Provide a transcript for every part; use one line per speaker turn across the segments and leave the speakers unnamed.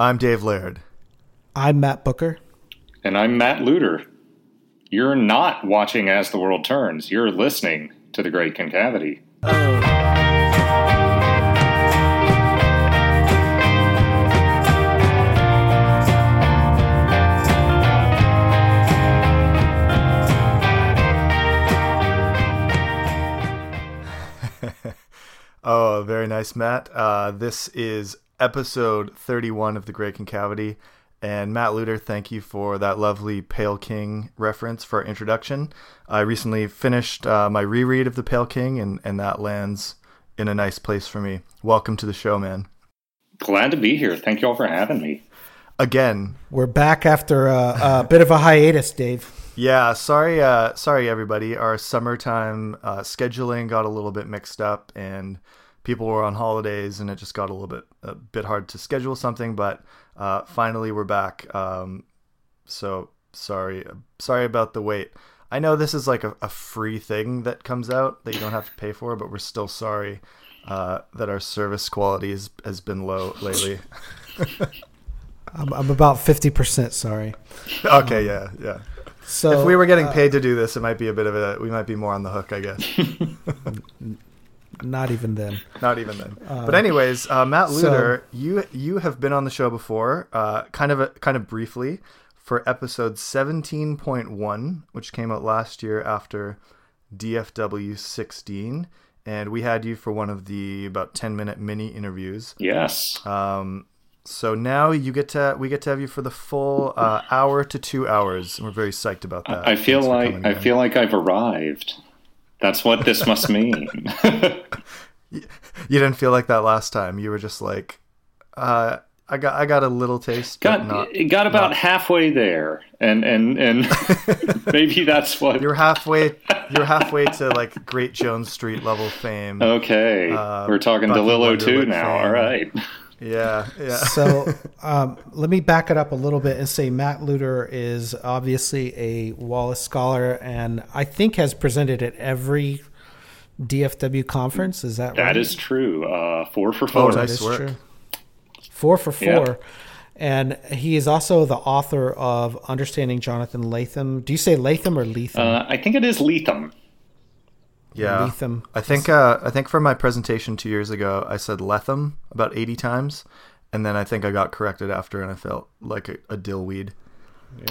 I'm Dave Laird.
I'm Matt Booker.
And I'm Matt Luter. You're not watching As the World Turns, you're listening to The Great Concavity.
Oh, very nice, Matt. Uh, this is episode 31 of The Great Concavity. And Matt Luter, thank you for that lovely Pale King reference for our introduction. I recently finished uh, my reread of The Pale King, and, and that lands in a nice place for me. Welcome to the show, man.
Glad to be here. Thank you all for having me.
Again,
We're back after a, a bit of a hiatus, Dave.
Yeah, sorry, uh, sorry, everybody. Our summertime uh, scheduling got a little bit mixed up, and people were on holidays, and it just got a little bit a bit hard to schedule something. But uh, finally, we're back. Um, so sorry, sorry about the wait. I know this is like a, a free thing that comes out that you don't have to pay for, but we're still sorry uh, that our service quality has, has been low lately.
I'm, I'm about 50% sorry.
okay, yeah, yeah.
So
if we were getting
uh,
paid to do this, it might be a bit of a. We might be more on the hook, I guess.
not even then.
Not even then. but anyways, uh, Matt
so-
you you have been on the show before, uh, kind of a, kind of briefly, for episode seventeen point one, which came out last year after DFW sixteen, and we had you for one of the about ten minute mini interviews.
Yes.
Um, so now you get to we get to have you for the full uh, hour to two hours, and we're very psyched about that.
I feel
Thanks
like I
in.
feel like I've arrived. That's what this must mean.
you didn't feel like that last time. You were just like, uh, I got I got a little taste, but
got
not.
it got about
not-
halfway there, and and and maybe that's what.
You're halfway. You're halfway to like Great Jones Street level fame.
Okay,
Uh,
we're talking DeLillo too now.
fame.
All right.
Yeah, yeah.
So um, let me back it up a little bit and say Matt Luter is obviously a Wallace scholar and I think has presented at every DFW conference. Is that right?
That is true. Uh, four for
Oh,
four.
nice.
That is
work.
true. Four for four.
Yeah.
And he is also the author of Understanding Jonathan Latham. Do you say Latham or Latham?
Uh, I think it is Lethem.
Yeah.
Lethem.
I think uh, I think for my presentation two years ago, I said Lethem about eighty times, and then I think I got corrected after, and I felt like a, a dillweed.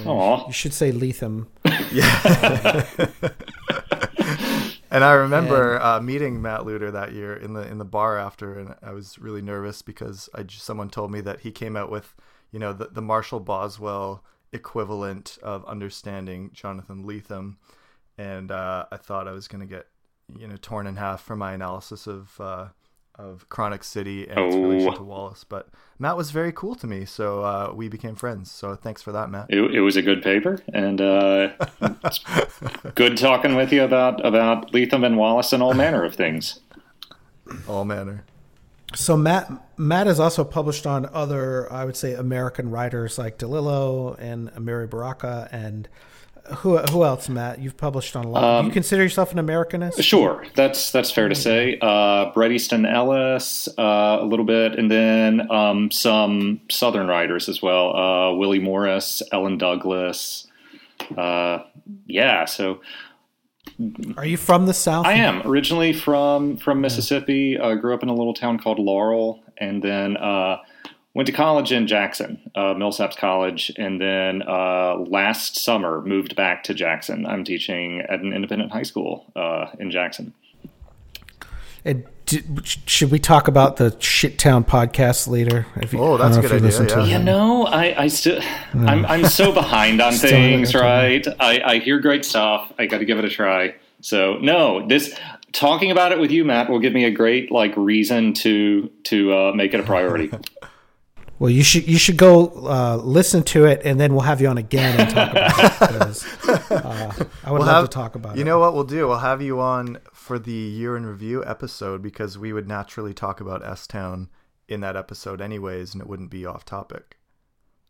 Aw.
You should say Lethem. Yeah.
And I remember uh, meeting Matt Luter that year in the in the bar after, and I was really nervous because I just, someone told me that he came out with, you know, the, the Marshall Boswell equivalent of understanding Jonathan Lethem, and uh, I thought I was going to get, you know, torn in half for my analysis of uh, of Chronic City and its relation
Oh.
to Wallace. But Matt was very cool to me, so uh, we became friends. So thanks for that, Matt.
It, it was a good paper, and uh, good talking with you about about Lethem and Wallace and all manner of things.
All manner.
So Matt Matt has also published on other, I would say, American writers like DeLillo and Amiri Baraka and who who else, Matt? You've published on a lot. Do you consider yourself an Americanist?
Sure, that's that's fair to say. Uh, Bret Easton Ellis, uh, a little bit, and then um, some Southern writers as well. Uh, Willie Morris, Ellen Douglas. Uh, yeah, so
Are you from the South?
I am originally from from Mississippi. Uh, grew up in a little town called Laurel, and then uh, went to college in Jackson, uh, Millsaps College, and then uh, last summer moved back to Jackson. I'm teaching at an independent high school uh, in Jackson.
And d- should we talk about the Shittown podcast later? If you-
Oh, that's
I
a good
if you
idea,
listen to
yeah.
it.
You know, I, I still, I'm, I'm so behind on things, right? I, I hear great stuff. I got to give it a try. So no, this talking about it with you, Matt, will give me a great like reason to to uh, make it a priority.
Well, you should you should go uh, listen to it, and then we'll have you on again and talk about it. 'cause, uh, I would
We'll
love
have-
to talk about
You
it.
You know what we'll do? We'll have you on for the year in review episode because we would naturally talk about S Town in that episode anyways, and it wouldn't be off topic.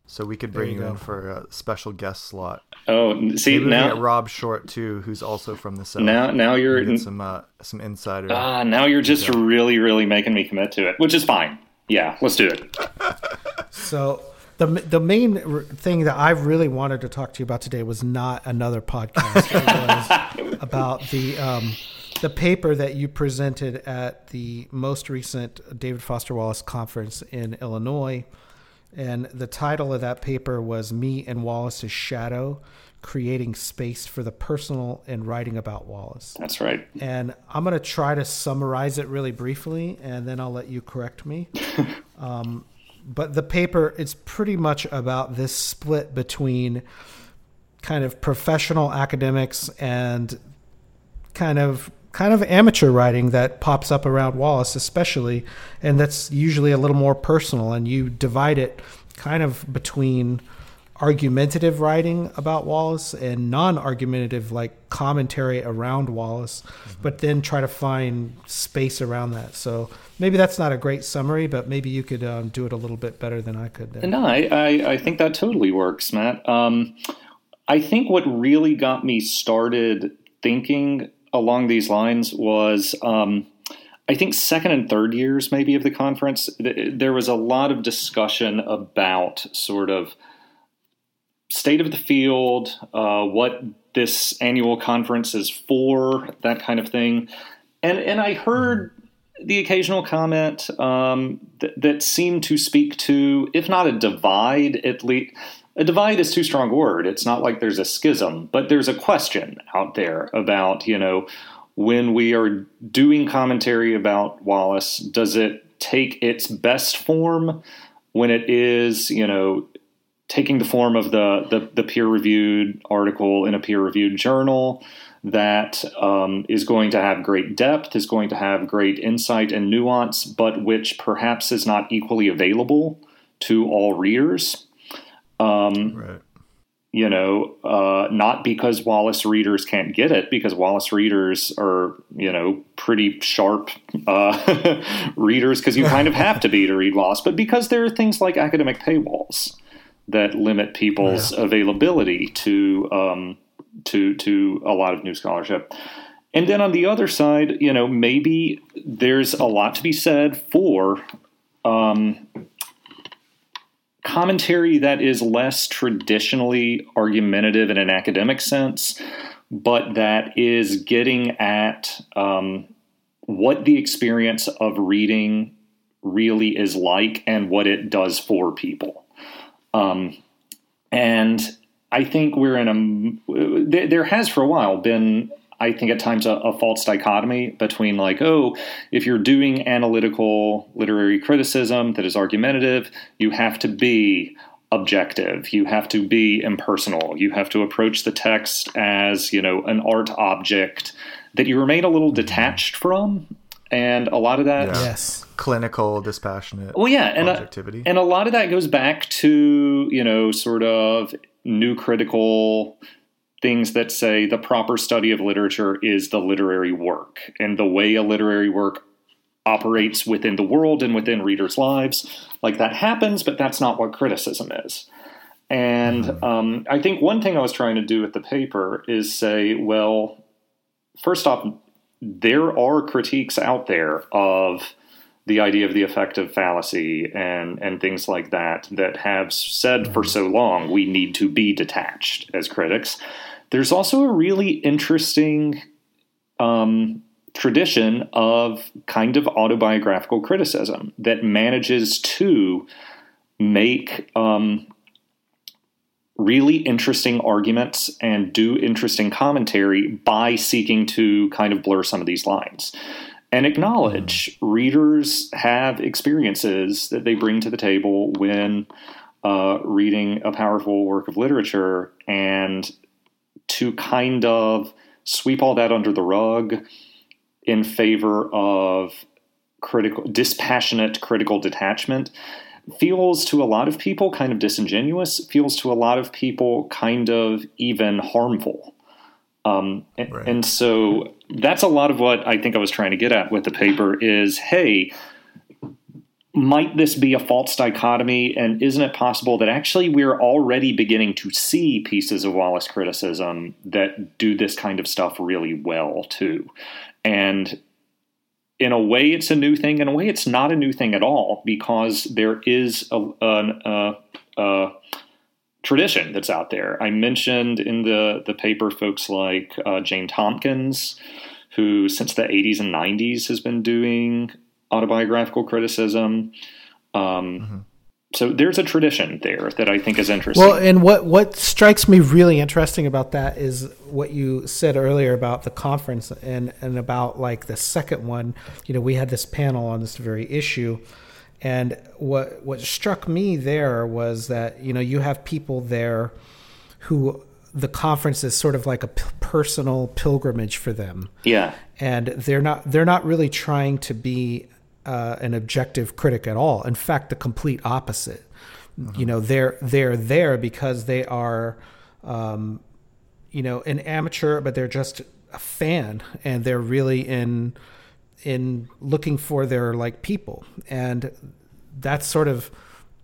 So we could bring
you
you, in for a special guest slot.
oh, see
Maybe
now,
Rob Short too, who's also from the south.
now, now you're
get some uh, some insider.
ah, now you're just really, really making me commit to it, which is fine. Yeah, let's do it.
So the the main thing that I really wanted to talk to you about today was not another podcast. it was about the um, the paper that you presented at the most recent David Foster Wallace conference in Illinois, and the title of that paper was "Me and Wallace's Shadow." creating space for the personal and writing about Wallace.
That's right.
And I'm going to try to summarize it really briefly, and then I'll let you correct me. um, but the paper it's pretty much about this split between kind of professional academics and kind of kind of amateur writing that pops up around Wallace especially and that's usually a little more personal and you divide it kind of between argumentative writing about Wallace and non-argumentative like commentary around Wallace, mm-hmm. but then try to find space around that. So maybe that's not a great summary, but maybe you could um, do it a little bit better than I could.
Then. No, I, I, I, think that totally works, Matt. Um, I think what really got me started thinking along these lines was. Um, I think second and third years, maybe, of the conference, there was a lot of discussion about sort of state of the field, uh, what this annual conference is for, that kind of thing. And and I heard the occasional comment um, th- that seemed to speak to, if not a divide, at least a divide is too strong a word. It's not like there's a schism, but there's a question out there about you know when we are doing commentary about Wallace, does it take its best form when it is you know taking the form of the, the, the peer reviewed article in a peer reviewed journal that um, is going to have great depth, is going to have great insight and nuance, but which perhaps is not equally available to all readers. Um, right. You know, uh, not because Wallace readers can't get it, because Wallace readers are, you know, pretty sharp uh, readers, because you kind of have to be to read Wallace, but because there are things like academic paywalls that limit people's yeah. availability to um, to to a lot of new scholarship. And then on the other side, you know, maybe there's a lot to be said for um, commentary that is less traditionally argumentative in an academic sense, but that is getting at um, what the experience of reading really is like and what it does for people. Um, and I think we're in a, there has for a while been, I think at times, a, a, false dichotomy between like, oh, if you're doing analytical literary criticism that is argumentative, you have to be objective. You have to be impersonal. You have to approach the text as, you know, an art object that you remain a little detached from. And a lot of that.
Yeah. Yes
clinical, dispassionate.
Well, yeah, and objectivity, a, and a lot of that goes back to you know sort of new critical things that say the proper study of literature is the literary work and the way a literary work operates within the world and within readers' lives. Like that happens, but that's not what criticism is. And mm-hmm. um, I think one thing I was trying to do with the paper is say, well, first off, there are critiques out there of the idea of the affective fallacy and and things like that that have said for so long we need to be detached as critics. There's also a really interesting um, tradition of kind of autobiographical criticism that manages to make um, really interesting arguments and do interesting commentary by seeking to kind of blur some of these lines and acknowledge readers have experiences that they bring to the table when uh, reading a powerful work of literature and to kind of sweep all that under the rug in favor of critical dispassionate critical detachment feels to a lot of people kind of disingenuous feels to a lot of people kind of even harmful um, and, right. and so that's a lot of what I think I was trying to get at with the paper is hey, might this be a false dichotomy? And isn't it possible that actually we're already beginning to see pieces of Wallace criticism that do this kind of stuff really well, too? And in a way, it's a new thing. In a way, it's not a new thing at all because there is a, a, uh, tradition that's out there. I mentioned in the the paper folks like uh, Jane Tompkins, who since the 80s and 90s has been doing autobiographical criticism. Um, mm-hmm. So there's a tradition there that I think is interesting.
Well, and what what strikes me really interesting about that is what you said earlier about the conference and and about like the second one. You know, we had this panel on this very issue and what what struck me there was that you know you have people there who the conference is sort of like a p- personal pilgrimage for them.
Yeah.
And they're not they're not really trying to be uh, an objective critic at all. In fact, the complete opposite. Mm-hmm. You know, they're they're there because they are, um, you know, an amateur, but they're just a fan, and they're really in in looking for their like people and that's sort of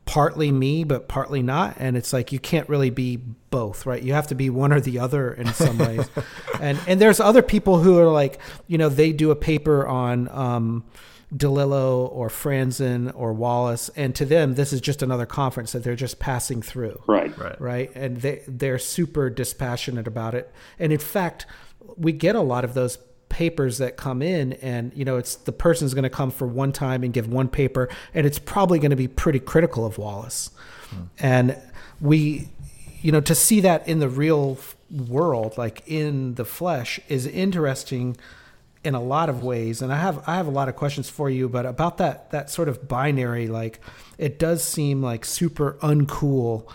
partly me but partly not and it's like you can't really be both right you have to be one or the other in some ways and and there's other people who are like you know they do a paper on um DeLillo or Franzen or Wallace, and to them, this is just another conference that they're just passing through.
Right,
right,
right, and they they're super dispassionate about it. And in fact, we get a lot of those papers that come in and you know it's the person's going to come for one time and give one paper and it's probably going to be pretty critical of Wallace hmm. and we you know to see that in the real world like in the flesh is interesting in a lot of ways and I have I have a lot of questions for you but about that that sort of binary like it does seem like super uncool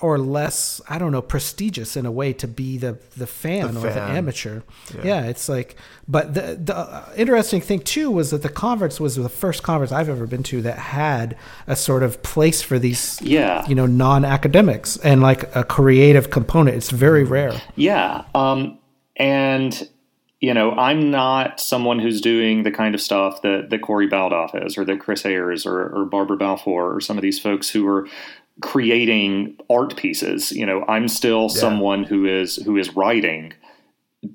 or less i don't know prestigious in a way to be the the fan the or fan. the amateur yeah. yeah. it's like but the the uh, interesting thing too was that the conference was the first conference i've ever been to that had a sort of place for these
yeah
you know non-academics and like a creative component it's very rare
yeah um and you know, I'm not someone who's doing the kind of stuff that, that Corey Baldoff is, or that Chris Ayers, or, or Barbara Balfour, or some of these folks who are creating art pieces. You know, I'm still yeah. someone who is who is writing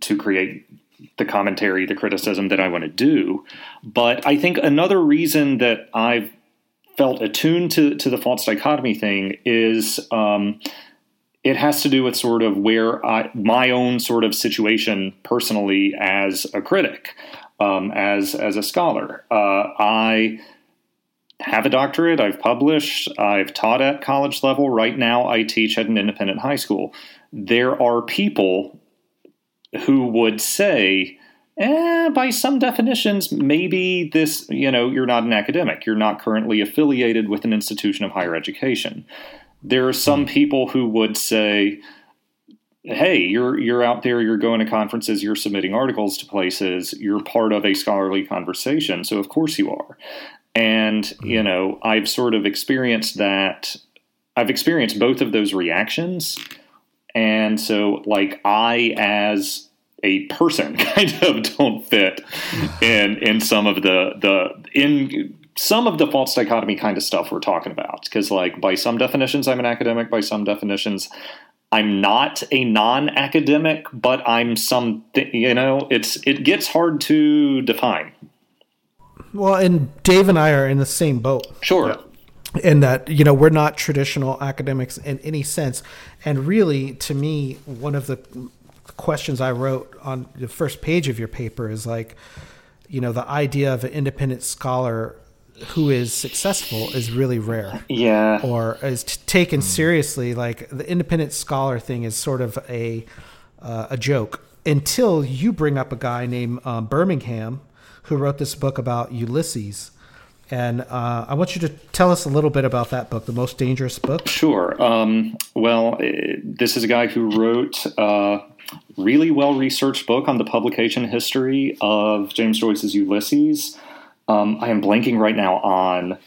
to create the commentary, the criticism that I want to do. But I think another reason that I've felt attuned to to the false dichotomy thing is um, it has to do with sort of where I, my own sort of situation personally as a critic, um, as as a scholar. Uh, I have a doctorate. I've published. I've taught at college level. Right now, I teach at an independent high school. There are people who would say, eh, by some definitions, maybe this, you know, you're not an academic. You're not currently affiliated with an institution of higher education. There are some people who would say, hey, you're you're out there, you're going to conferences, you're submitting articles to places, you're part of a scholarly conversation, so of course you are. And, mm-hmm. you know, I've sort of experienced that. I've experienced both of those reactions. And so, like, I, as a person, kind of don't fit in in some of the the in some of the false dichotomy kind of stuff we're talking about. Because, like, by some definitions, I'm an academic. By some definitions, I'm not a non-academic, but I'm some. You know, it's it gets hard to define.
Well, and Dave and I are in the same boat.
Sure.
In that you know we're not traditional academics in any sense and really to me one of the questions i wrote on the first page of your paper is like you know the idea of an independent scholar who is successful is really rare
yeah
or is t- taken seriously like the independent scholar thing is sort of a uh, a joke until you bring up a guy named um, birmingham who wrote this book about Ulysses. And uh, I want you to tell us a little bit about that book, The Most Dangerous Book.
Sure. Um, well, this is a guy who wrote a really well researched book on the publication history of James Joyce's Ulysses. Um, I am blanking right now on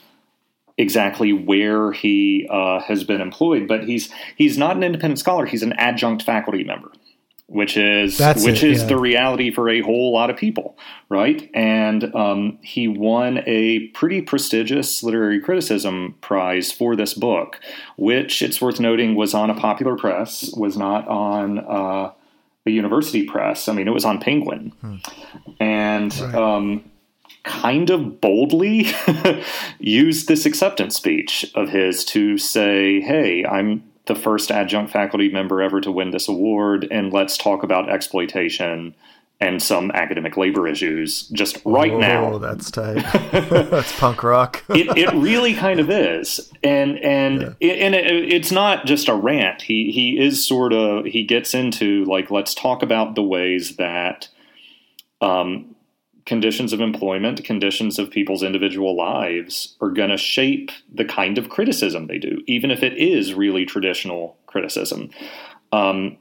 exactly where he uh, has been employed, but he's he's not an independent scholar. He's an adjunct faculty member which is That's which it, is yeah. the reality for a whole lot of people, right? And um, he won a pretty prestigious literary criticism prize for this book, which it's worth noting was on a popular press, was not on uh, a university press. I mean, it was on Penguin, hmm. and. Right. Um, kind of boldly used this acceptance speech of his to say, "Hey, I'm the first adjunct faculty member ever to win this award, and let's talk about exploitation." and some academic labor issues just right
oh,
now.
That's tight. that's punk rock.
it, it really kind of is, and and yeah. it, and it, it's not just a rant. He he is sort of he gets into like let's talk about the ways that um, conditions of employment, conditions of people's individual lives are going to shape the kind of criticism they do, even if it is really traditional criticism. Um,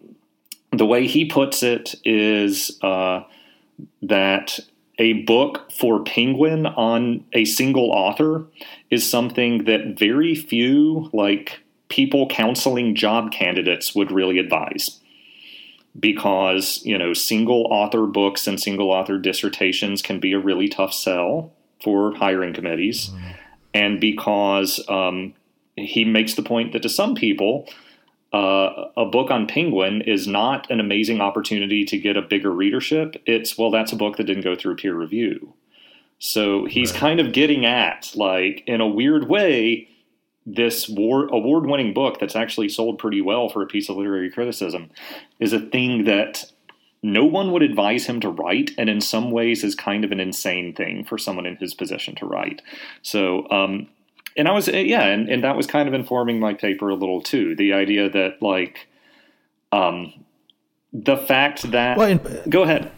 the way he puts it is uh, that a book for Penguin on a single author is something that very few, like people counseling job candidates, would really advise. Because, you know, single author books and single author dissertations can be a really tough sell for hiring committees. Mm. And because um, he makes the point that to some people, uh, a book on Penguin is not an amazing opportunity to get a bigger readership. It's, well, that's a book that didn't go through peer review. So he's right. kind of getting at, like, in a weird way, this war- award winning book that's actually sold pretty well for a piece of literary criticism is a thing that no one would advise him to write, and in some ways is kind of an insane thing for someone in his position to write. So, um, and I was yeah, and, and that was kind of informing my paper a little too. The idea that like, um, the fact that well, and, go ahead.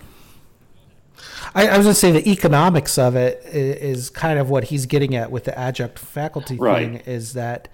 I, I was going to say the economics of it is, is, kind of what he's getting at with the adjunct faculty right. thing. Is that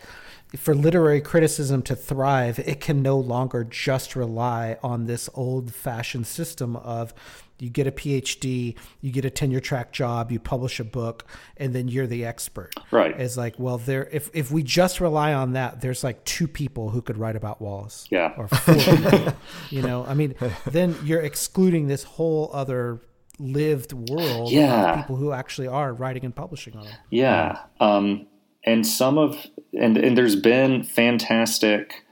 for literary criticism to thrive, it can no longer just rely on this old fashioned system of you get a PhD, you get a tenure track job, you publish a book, and then you're the expert.
Right.
It's like, well, there if if we just rely on that, there's like two people who could write about Wallace.
Yeah.
Or four. you know, I mean, then you're excluding this whole other lived world
yeah.
people who actually are writing and publishing on it.
Yeah. Um, and some of and and there's been fantastic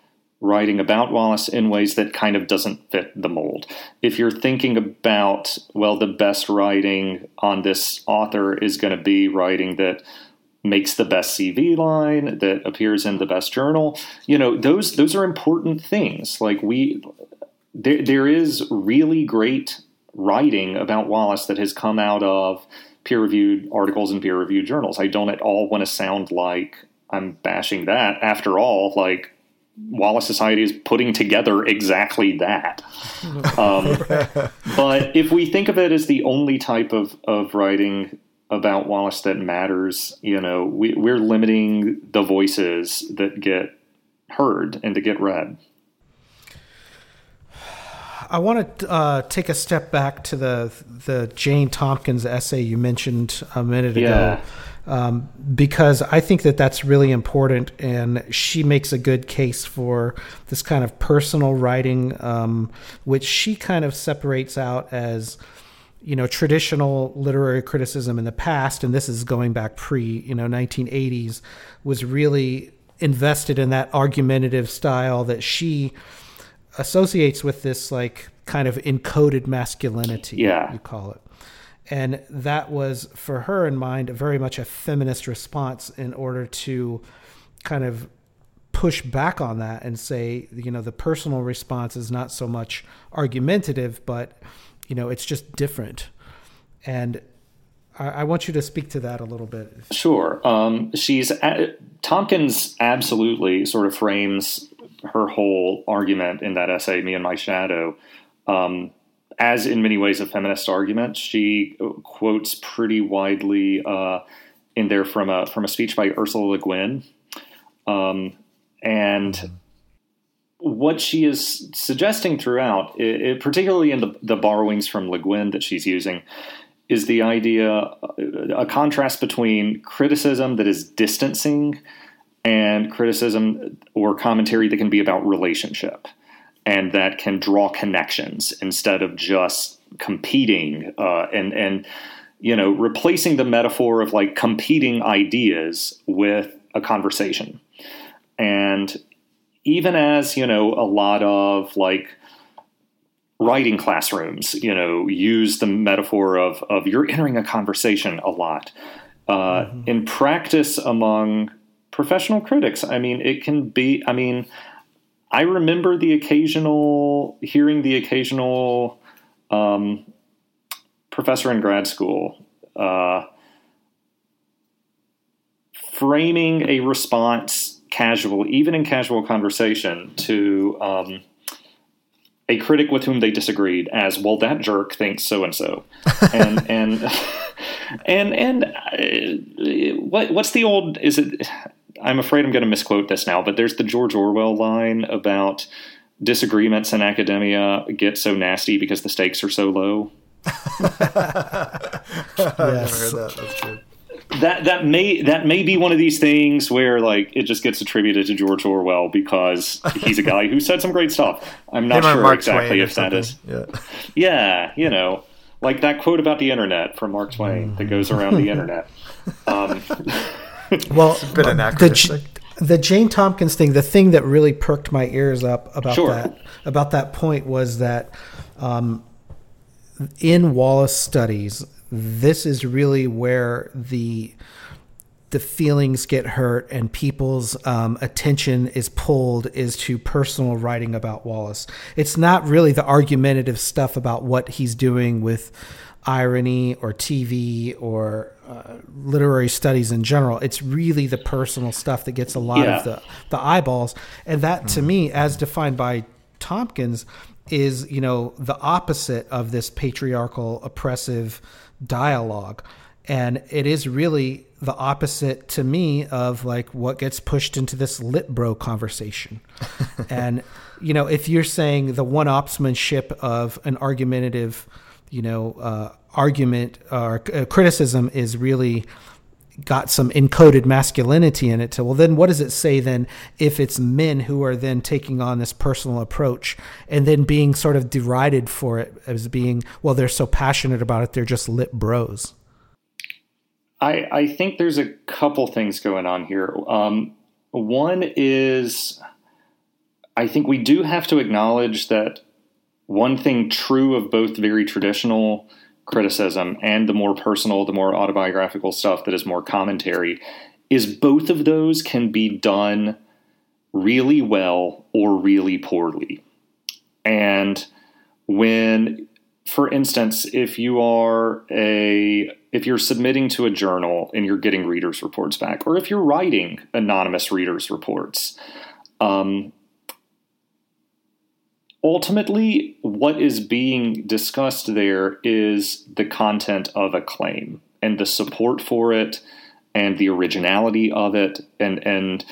writing about Wallace in ways that kind of doesn't fit the mold. If you're thinking about, well, the best writing on this author is going to be writing that makes the best CV line, that appears in the best journal, you know, those those are important things. Like we there, there is really great writing about Wallace that has come out of peer-reviewed articles and peer-reviewed journals. I don't at all want to sound like I'm bashing that. After all, like Wallace Society is putting together exactly that. Um, but if we think of it as the only type of, of writing about Wallace that matters, you know, we, we're limiting the voices that get heard and to get read.
I want to uh, take a step back to the the Jane Tompkins essay you mentioned a minute ago. Um, because I think that that's really important, and she makes a good case for this kind of personal writing, um, which she kind of separates out as you know traditional literary criticism in the past, and this is going back pre you know 1980s, was really invested in that argumentative style that she associates with this like kind of encoded masculinity.
Yeah,
you call it and that was for her in mind very much a feminist response in order to kind of push back on that and say you know the personal response is not so much argumentative but you know it's just different and I, I want you to speak to that a little bit.
Sure. Um, she's Tompkins absolutely sort of frames her whole argument in that essay, "Me and My Shadow," um, as in many ways a feminist argument. She quotes pretty widely uh, in there from a from a speech by Ursula Le Guin, um, and what she is suggesting throughout, it, it, particularly in the, the borrowings from Le Guin that she's using, is the idea a contrast between criticism that is distancing and criticism or commentary that can be about relationship and that can draw connections instead of just competing uh, and and you know replacing the metaphor of like competing ideas with a conversation and even as you know a lot of like writing classrooms, you know, use the metaphor of of you're entering a conversation a lot. Uh, mm-hmm. In practice, among professional critics, I mean, it can be. I mean, I remember the occasional hearing the occasional um, professor in grad school uh, framing a response casual, even in casual conversation, to um, a critic with whom they disagreed as well. That jerk thinks so and so, and and and and uh, what what's the old is it? I'm afraid I'm going to misquote this now, but there's the George Orwell line about disagreements in academia get so nasty because the stakes are so low. yes. That. that. that may that may be one of these things where like it just gets attributed to George Orwell because he's a guy who said some great stuff. I'm not sure Mark exactly Twain if that is. Yeah. yeah, you know, like that quote about the internet from Mark Twain that goes around the internet. Um,
well, the, the Jane Tompkins thing, the thing that really perked my ears up about sure. that about that point was that um, in Wallace studies, this is really where the the feelings get hurt and people's um, attention is pulled is to personal writing about Wallace. It's not really the argumentative stuff about what he's doing with irony or TV or uh, literary studies in general. It's really the personal stuff that gets a lot yeah. of the, the eyeballs. And that, to mm. me, as defined by Tompkins, is you know the opposite of this patriarchal oppressive dialogue and it is really the opposite to me of like what gets pushed into this lit bro conversation and you know if you're saying the one upsmanship of an argumentative you know uh, argument or uh, criticism is really got some encoded masculinity in it well then what does it say then if it's men who are then taking on this personal approach and then being sort of derided for it as being well they're so passionate about it they're just lit bros?
I i think there's a couple things going on here. Um, one is i think we do have to acknowledge that one thing true of both very traditional criticism and the more personal, the more autobiographical stuff that is more commentary, is both of those can be done really well or really poorly. And when, for instance, if you are a if you're submitting to a journal and you're getting readers' reports back, or if you're writing anonymous readers' reports, um, ultimately, what is being discussed there is the content of a claim and the support for it and the originality of it and and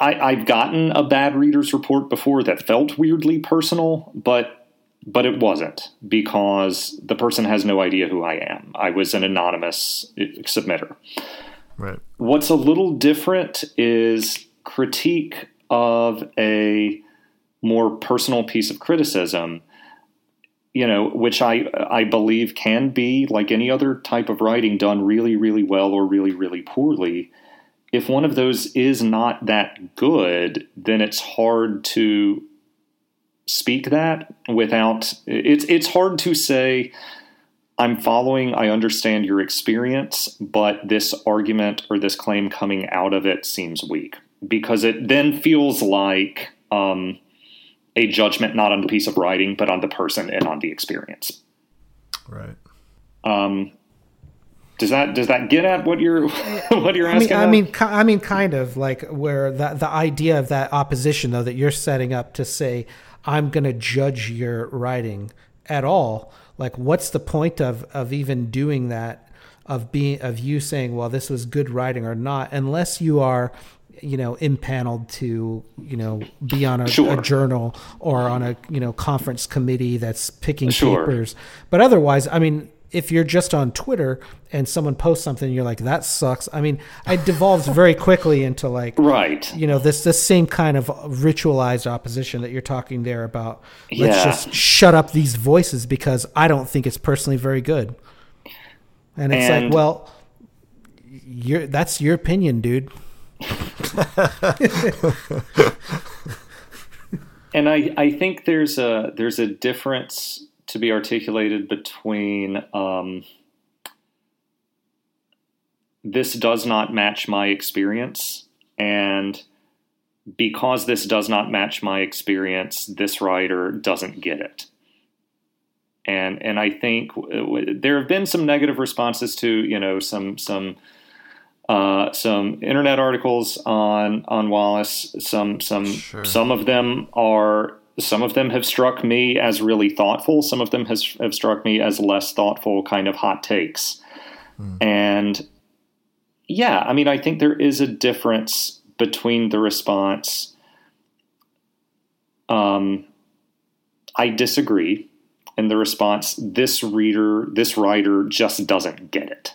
I, have gotten a bad reader's report before that felt weirdly personal, but but it wasn't because the person has no idea who I am. I was an anonymous eh, submitter.
Right.
What's a little different is critique of a more personal piece of criticism you know which i i believe can be like any other type of writing done really really well or really really poorly. If one of those is not that good then it's hard to speak that without it's it's hard to say i'm following i understand your experience but this argument or this claim coming out of it seems weak. Because it then feels like um, a judgment not on the piece of writing, but on the person and on the experience.
Right.
Um, does that does that get at what you're what you're asking?
I mean, I mean, I mean, kind of like where the the idea of that opposition though that you're setting up to say I'm going to judge your writing at all. Like, what's the point of of even doing that? Of being of you saying, well, this was good writing or not, unless you are you know impaneled to you know be on a, sure. a, journal or on a you know conference committee that's picking sure. papers but otherwise i mean if you're just on twitter and someone posts something you're like that sucks i mean it devolves very quickly into like
right
you know this this same kind of ritualized opposition that you're talking there about let's yeah. just shut up these voices because i don't think it's personally very good and it's and, like well you're that's your opinion dude
and I, I think there's a there's a difference to be articulated between um, this does not match my experience and because this does not match my experience this writer doesn't get it. And and I think there have been some negative responses to you know some some uh, some internet articles on on Wallace. Some some sure. some of them are some of them have struck me as really thoughtful. Some of them has have struck me as less thoughtful, kind of hot takes. Mm. And yeah, I mean, I think there is a difference between the response. Um, I disagree and the response this reader this writer just doesn't get it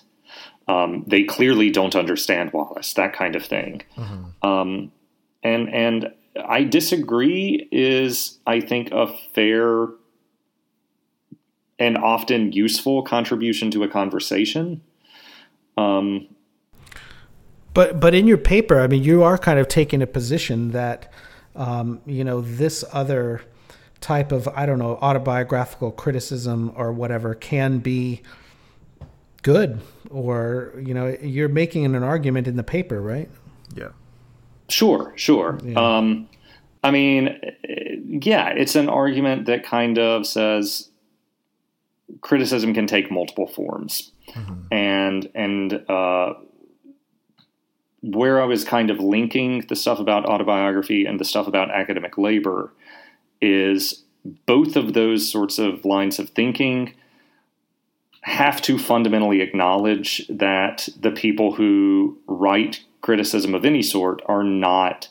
um, they clearly don't understand wallace that kind of thing mm-hmm. um, and and i disagree is i think a fair and often useful contribution to a conversation um,
but but in your paper i mean you are kind of taking a position that um, you know this other type of I don't know autobiographical criticism or whatever can be good or you know you're making an argument in the paper right
yeah
sure sure yeah. um i mean yeah it's an argument that kind of says criticism can take multiple forms mm-hmm. and and uh where i was kind of linking the stuff about autobiography and the stuff about academic labor is both of those sorts of lines of thinking have to fundamentally acknowledge that the people who write criticism of any sort are not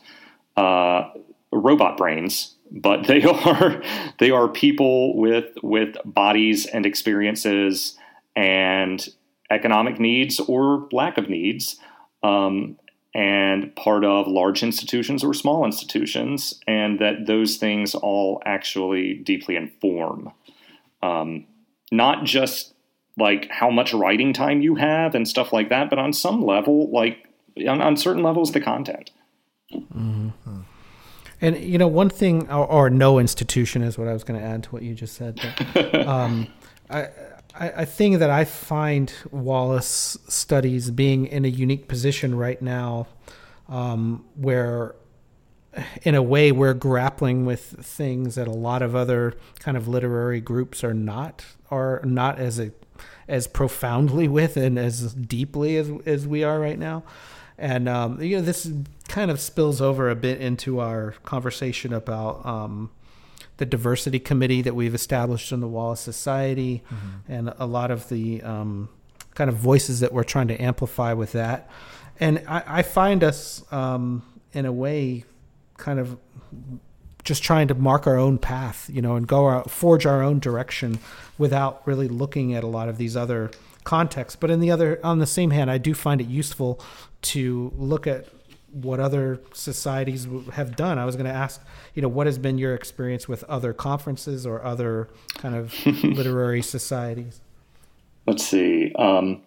uh, robot brains, but they are they are people with with bodies and experiences and economic needs or lack of needs, um, and part of large institutions or small institutions, and that those things all actually deeply inform um, not just like how much writing time you have and stuff like that, but on some level, like on, on certain levels, the content.
Mm-hmm. And you know, one thing, or, or, no institution, is what I was going to add to what you just said. But, um, I, I, I think that I find Wallace studies being in a unique position right now, um, where, in a way, we're grappling with things that a lot of other kind of literary groups are not, are not as a, as profoundly with and as deeply as as we are right now. And um, you know, this kind of spills over a bit into our conversation about um, the diversity committee that we've established in the Wallace Society, mm-hmm. and a lot of the um, kind of voices that we're trying to amplify with that. And I, I find us, um, in a way, kind of just trying to mark our own path, you know, and go forge our own direction without really looking at a lot of these other contexts. But in the other, on the same hand, I do find it useful to look at what other societies have done. I was going to ask, you know, what has been your experience with other conferences or other kind of literary societies?
Let's see. Um,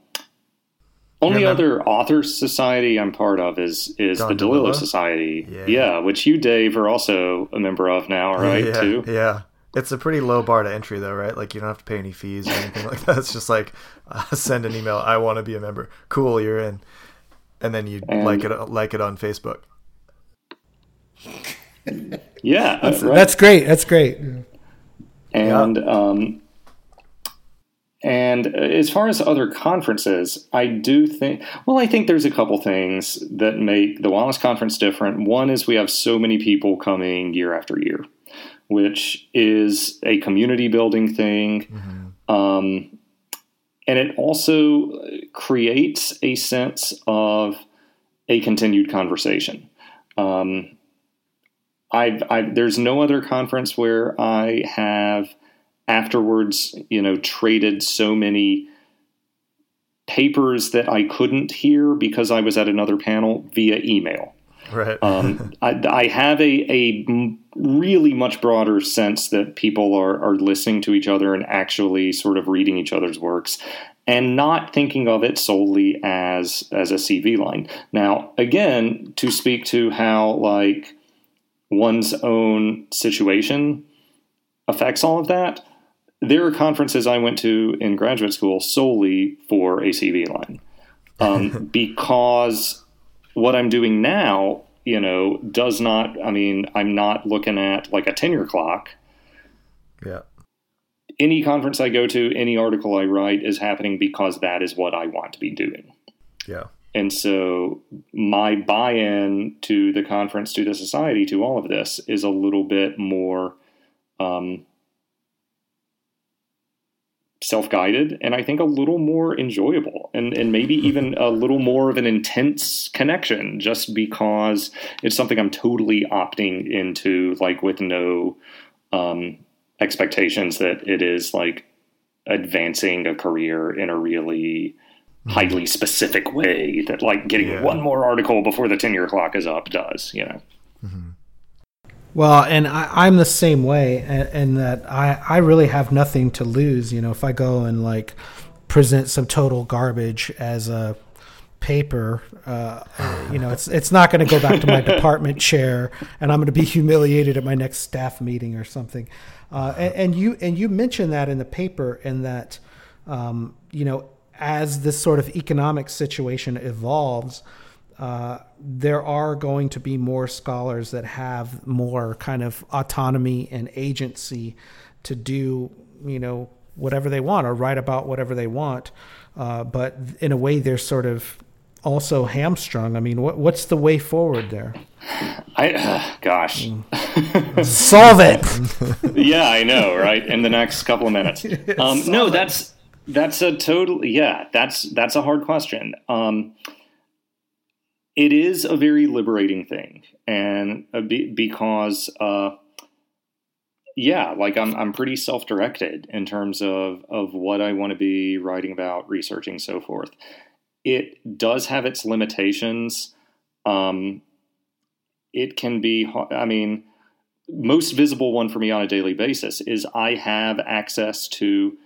only other author society I'm part of is is Don the DeLillo, Society. Yeah. yeah. which you, Dave, are also a member of now, right?
Yeah,
too.
Yeah. It's a pretty low bar to entry, though, right? Like you don't have to pay any fees or anything like that. It's just like uh, send an email. I want to be a member. Cool, you're in and then you and, like it like it on Facebook.
Yeah,
that's, right. that's great. That's great.
And yeah. um, and as far as other conferences, I do think. Well, I think there's a couple things that make the Wallace Conference different. One is we have so many people coming year after year, which is a community building thing. Mm-hmm. Um, and it also creates a sense of a continued conversation. Um, I've, I've, there's no other conference where I have afterwards, you know, traded so many papers that I couldn't hear because I was at another panel via email.
Right.
um, I, I, have a, a really much broader sense that people are, are listening to each other and actually sort of reading each other's works and not thinking of it solely as as a CV line. Now, again, to speak to how like one's own situation affects all of that. There are conferences I went to in graduate school solely for ACV line um, because what I'm doing now, you know, does not. I mean, I'm not looking at like a tenure clock.
Yeah.
Any conference I go to, any article I write is happening because that is what I want to be doing.
Yeah.
And so my buy in to the conference, to the society, to all of this is a little bit more um, self guided and I think a little more enjoyable and, and maybe even a little more of an intense connection just because it's something I'm totally opting into, like with no um, expectations that it is like advancing a career in a really highly specific way that like getting yeah. one more article before the tenure clock is up does, you know. Mm-hmm.
Well, and I, am the same way, and, that I, I really have nothing to lose. You know, if I go and like present some total garbage as a paper, uh, you know, it's it's not going to go back to my department chair, and I'm going to be humiliated at my next staff meeting or something. Uh, and, and, you and you mentioned that in the paper, and that um, you know as this sort of economic situation evolves, uh, there are going to be more scholars that have more kind of autonomy and agency to do, you know, whatever they want or write about whatever they want. Uh, but in a way, they're sort of also hamstrung. I mean, what, what's the way forward there?
I, uh, gosh,
mm. solve it.
yeah, I know, right? In the next couple of minutes. Um, no, that's that's a total yeah. That's that's a hard question. Um, it is a very liberating thing, and because uh, yeah, like I'm I'm pretty self directed in terms of of what I want to be writing about, researching, so forth. It does have its limitations. Um, it can be. I mean, most visible one for me on a daily basis is I have access to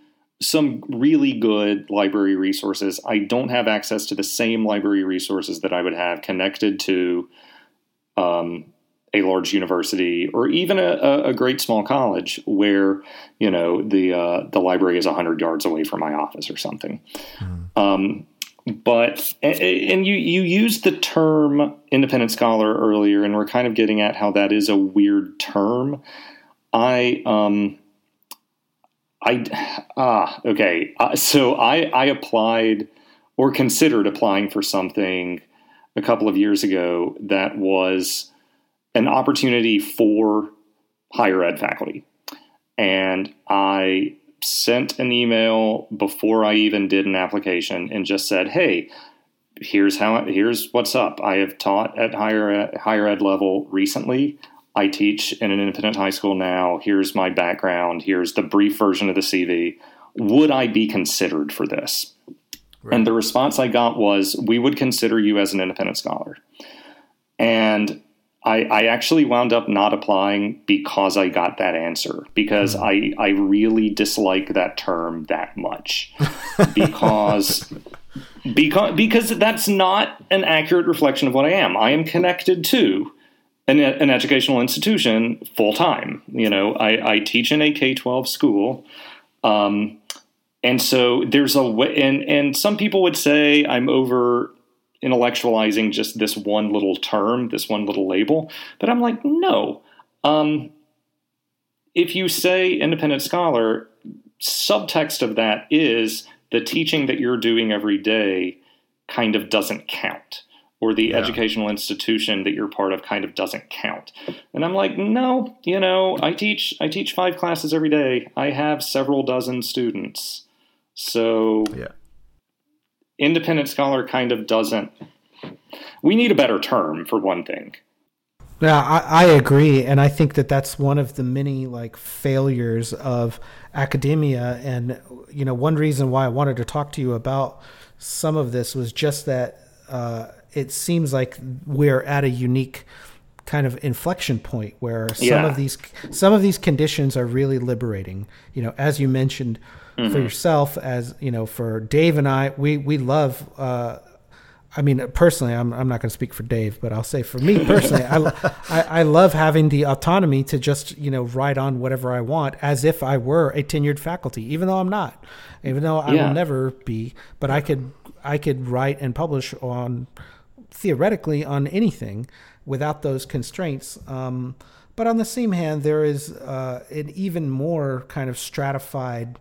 some really good library resources. I don't have access to the same library resources that I would have connected to um, a large university or even a, a, great small college where you know the uh, the library is hundred yards away from my office or something. Mm. Um, but and you you used the term independent scholar earlier, and we're kind of getting at how that is a weird term. I um, I ah okay. Uh, so I I applied or considered applying for something a couple of years ago that was an opportunity for higher ed faculty, and I sent an email before I even did an application and just said, "Hey, here's how here's what's up. I have taught at higher higher ed level recently. I teach in an independent high school now. Here's my background. Here's the brief version of the CV. Would I be considered for this? Right. And the response I got was, We would consider you as an independent scholar. And I, I actually wound up not applying because I got that answer because mm-hmm. I, I really dislike that term that much because because because that's not an accurate reflection of what I am. I am connected to an, an educational institution full time. You know, I, I, teach in a K twelve school, um, and so there's a way. And and some people would say I'm over intellectualizing just this one little term, this one little label, but I'm like, no. Um, if you say independent scholar, subtext of that is the teaching that you're doing every day kind of doesn't count or the yeah. educational institution that you're part of kind of doesn't count. And I'm like, no, you know, I teach I teach five classes every day. I have several dozen students. So
yeah.
independent scholar kind of doesn't we need a better term for one thing.
Yeah, I, I, agree, and I think that that's one of the many like failures of academia. And you know, one reason why I wanted to talk to you about some of this was just that uh, it seems like we're at a unique kind of inflection point where some yeah. of these some of these conditions are really liberating. You know, as you mentioned mm-hmm. for yourself, as you know, for Dave and I, we we love uh, I mean, personally, I'm, I'm not going to speak for Dave, but I'll say for me personally, I, I, I, love having the autonomy to just, you know, write on whatever I want as if I were a tenured faculty, even though I'm not, even though I yeah. will never be, but I could, I could write and publish on theoretically on anything without those constraints. Um, but on the same hand, there is uh, an even more kind of stratified,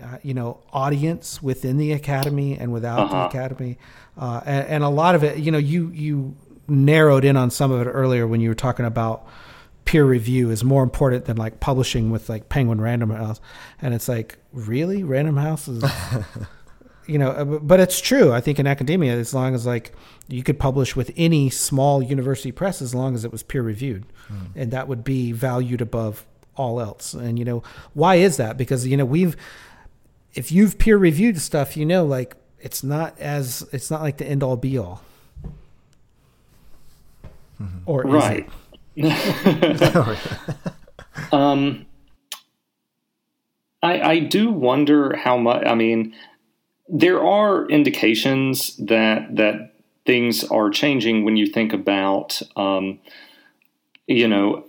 uh, you know, audience within the academy and without uh-huh. the academy, uh, and, and, a lot of it, you know, you you narrowed in on some of it earlier when you were talking about peer review is more important than like publishing with like Penguin Random House, and it's like really Random House is. you know, uh, but it's true. I think in academia, as long as like you could publish with any small university press, as long as it was peer reviewed, mm. and that would be valued above all else. And you know, why is that? Because you know we've, if you've peer reviewed stuff, you know, like it's not as it's not like the end all be all. Mm-hmm. Or right.
um, I I do wonder how much. I mean there are indications that that things are changing when you think about, um, you know,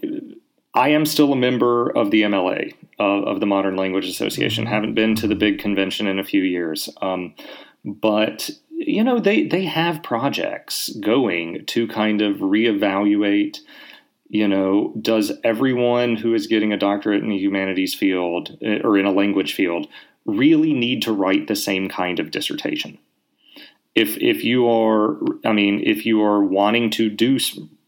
I am still a member of the MLA uh, of the Modern Language Association. Mm-hmm. Haven't been to the big convention in a few years, um, but you know they they have projects going to kind of reevaluate you know, does everyone who is getting a doctorate in the humanities field eh, or in a language field really need to write the same kind of dissertation. If if you are, I mean, if you are wanting to do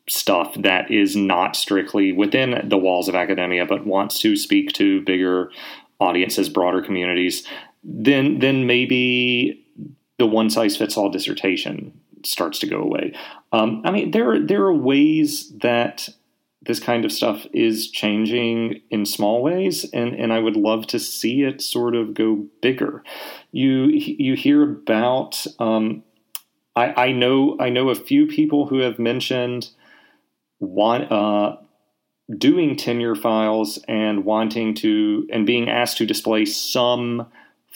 stuff that is not strictly within the walls of academia, but wants to speak to bigger audiences, broader communities, then then maybe the one size fits all dissertation starts to go away. Um, I mean, there there are ways that this kind of stuff is changing in small ways, and, and I would love to see it sort of go bigger. You you hear about um, I, I know I know a few people who have mentioned want uh, doing tenure files and wanting to and being asked to display some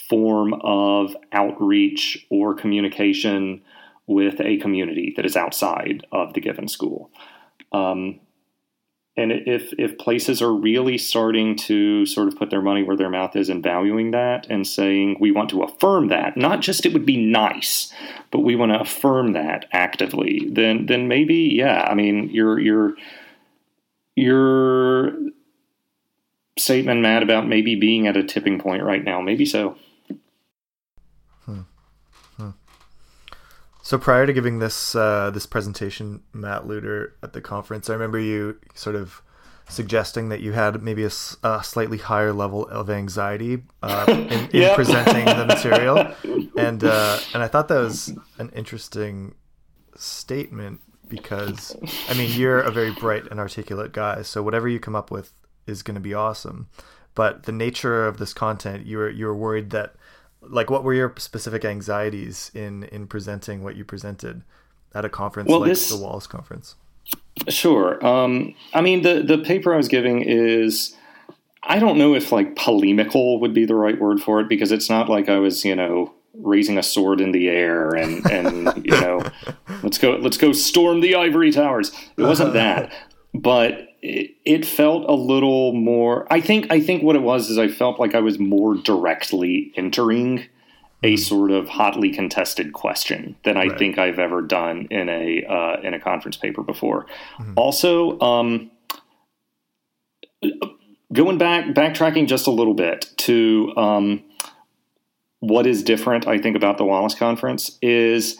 form of outreach or communication with a community that is outside of the given school. Um, and if if places are really starting to sort of put their money where their mouth is and valuing that and saying we want to affirm that not just it would be nice but we want to affirm that actively then then maybe yeah i mean your your your statement Matt about maybe being at a tipping point right now. Maybe so
So prior to giving this uh, this presentation, Matt Luter at the conference, I remember you sort of suggesting that you had maybe a, a slightly higher level of anxiety uh, in, in presenting the material, and uh, and I thought that was an interesting statement because I mean you're a very bright and articulate guy, so whatever you come up with is going to be awesome. But the nature of this content, you were you were worried that like what were your specific anxieties in in presenting what you presented at a conference well, like this, the Wallace conference?
Sure. Um, I mean, the the paper I was giving is. I don't know if like polemical would be the right word for it because it's not like I was, you know, raising a sword in the air and and you know, let's go let's go storm the ivory towers. It wasn't that, but it, it, felt a little more i think i think what it was is i felt like i was more directly entering a mm-hmm. sort of hotly contested question than i right. think i've ever done in a uh, in a conference paper before mm-hmm. also um, going back backtracking just a little bit to um, what is different i think about the wallace conference is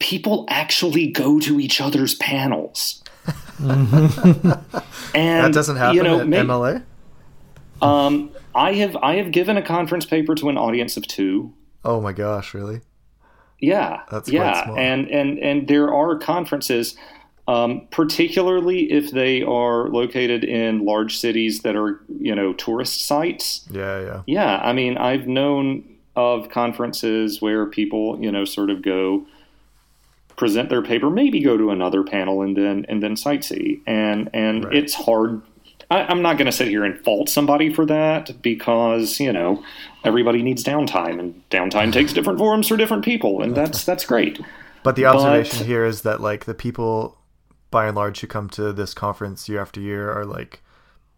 people actually go to each other's panels.
and that doesn't happen you know, at MLA.
Um, I have I have given a conference paper to an audience of two.
Oh my gosh, really?
Yeah, that's yeah, and and and there are conferences, um, particularly if they are located in large cities that are you know tourist sites.
Yeah, yeah,
yeah. I mean, I've known of conferences where people you know sort of go present their paper, maybe go to another panel and then and then sightsee. And and right. it's hard. I, am not going to sit here and fault somebody for that because you know everybody needs downtime, and downtime takes different forms for different people, and that's that's great.
But the observation but, here is that like the people by and large who come to this conference year after year are like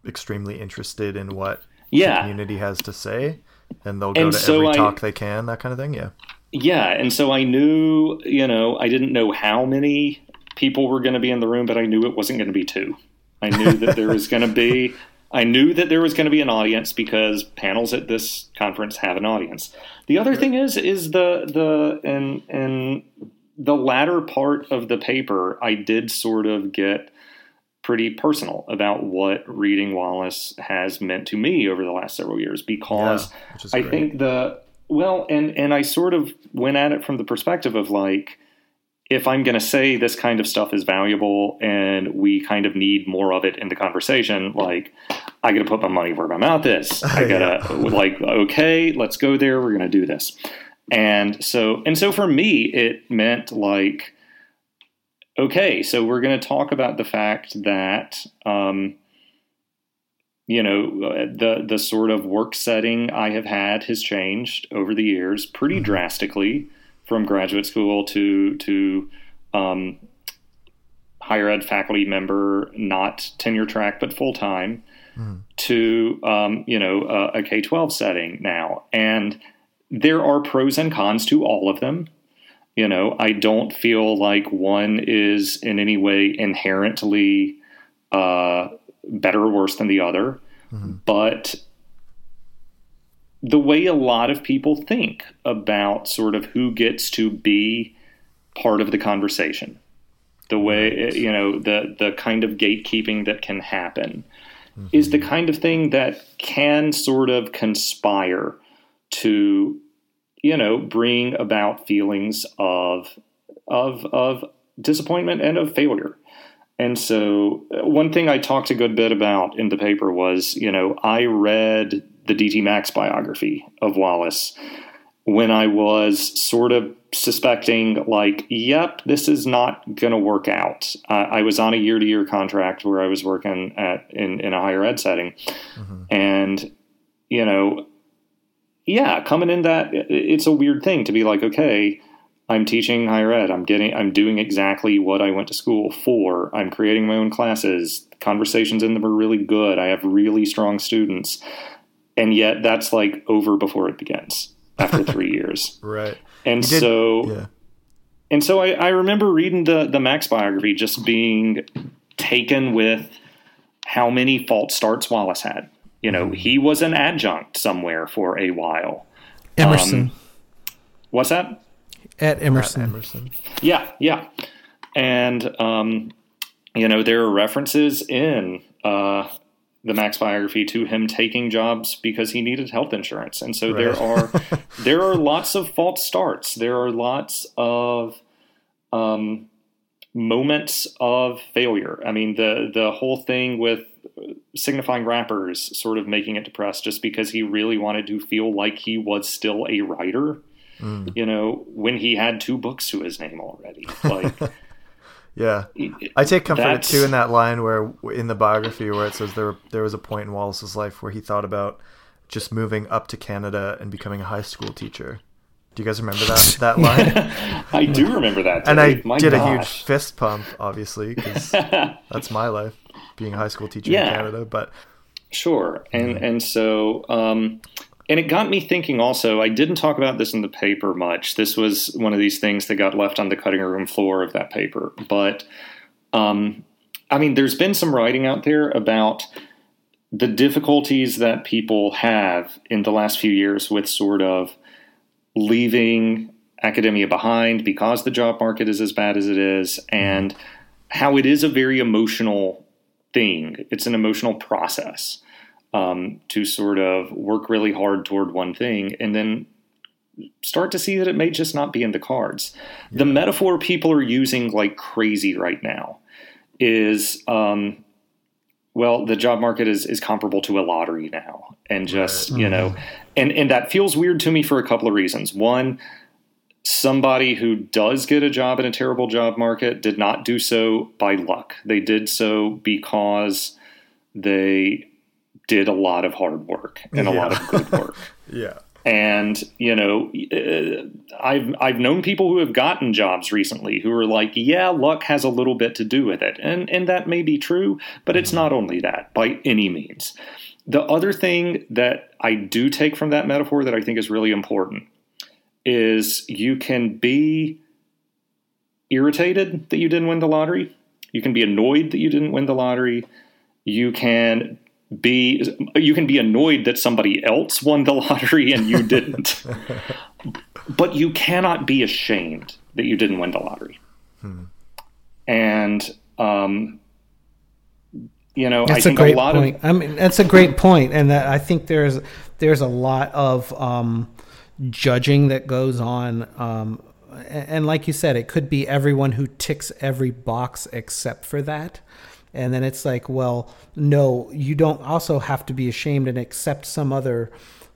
extremely interested in what yeah. the community has to say and they'll go and to so every I, talk they can, that kind of thing. Yeah.
Yeah, and so I knew, you know, I didn't know how many people were going to be in the room, but I knew it wasn't going to be two. I knew that there was going to be I knew that there was going to be an audience because panels at this conference have an audience. The other thing is is the the and and the latter part of the paper I did sort of get pretty personal about what reading Wallace has meant to me over the last several years because yeah, I think the well and and I sort of went at it from the perspective of like if I'm going to say this kind of stuff is valuable and we kind of need more of it in the conversation, like I got to put my money where my mouth is. I got to like, okay, let's go there. We're going to do this. And so, and so for me, it meant like, okay, so we're going to talk about the fact that, um, you know, the the sort of work setting I have had has changed over the years pretty mm-hmm. drastically from graduate school to to um, higher ed faculty member, not tenure track but full time, mm. to um, you know a, a K twelve setting now, and there are pros and cons to all of them. You know, I don't feel like one is in any way inherently uh, better or worse than the other, mm-hmm. but the way a lot of people think about sort of who gets to be part of the conversation. The way you know the the kind of gatekeeping that can happen mm-hmm. is the kind of thing that can sort of conspire to you know bring about feelings of of of disappointment and of failure. And so, one thing I talked a good bit about in the paper was, you know, I read the DT Max biography of Wallace when I was sort of suspecting, like, yep, this is not going to work out. Uh, I was on a year to year contract where I was working at in, in a higher ed setting. Mm-hmm. And, you know, yeah, coming in that, it's a weird thing to be like, okay, I'm teaching higher ed. I'm getting, I'm doing exactly what I went to school for. I'm creating my own classes. Conversations in them are really good. I have really strong students and yet that's like over before it begins after three years.
Right.
And did, so, yeah. and so I, I remember reading the the Max biography, just being taken with how many false starts Wallace had. You know, mm-hmm. he was an adjunct somewhere for a while.
Emerson. Um,
what's that?
At Emerson.
At Emerson.
Yeah, yeah. And um, you know, there are references in uh, the Max biography to him taking jobs because he needed health insurance. And so right. there are there are lots of false starts. There are lots of um, moments of failure. I mean, the the whole thing with signifying rappers sort of making it depressed just because he really wanted to feel like he was still a writer. Mm. You know, when he had two books to his name already. Like
yeah, I take comfort too in that line where in the biography where it says there there was a point in Wallace's life where he thought about just moving up to Canada and becoming a high school teacher. Do you guys remember that that line?
I do remember that.
and I my did gosh. a huge fist pump, obviously, because that's my life, being a high school teacher yeah. in Canada. But
sure, and mm-hmm. and so um, and it got me thinking also, I didn't talk about this in the paper much. This was one of these things that got left on the cutting room floor of that paper. But, um, I mean, there's been some writing out there about the difficulties that people have in the last few years with sort of leaving academia behind because the job market is as bad as it is, and how it is a very emotional thing. It's an emotional process um, to sort of work really hard toward one thing and then start to see that it may just not be in the cards. Yeah. The metaphor people are using like crazy right now is um, well, the job market is, is comparable to a lottery now. And just, you know, and, and that feels weird to me for a couple of reasons. One, somebody who does get a job in a terrible job market did not do so by luck. They did so because they did a lot of hard work and yeah. a lot of good work.
yeah.
And you know, uh, I've I've known people who have gotten jobs recently who are like, yeah, luck has a little bit to do with it, and and that may be true, but it's not only that by any means. The other thing that I do take from that metaphor that I think is really important is you can be irritated that you didn't win the lottery. You can be annoyed that you didn't win the lottery. You can be you can be annoyed that somebody else won the lottery and you didn't. but you cannot be ashamed that you didn't win the lottery. Hmm. And um, you know,
that's
I think
a great
a lot
point.
of
I mean, that's a great point, and that I think there's there's a lot of um, judging that goes on. Um, and like you said, it could be everyone who ticks every box except for that. And then it's like, well, no, you don't also have to be ashamed and accept some other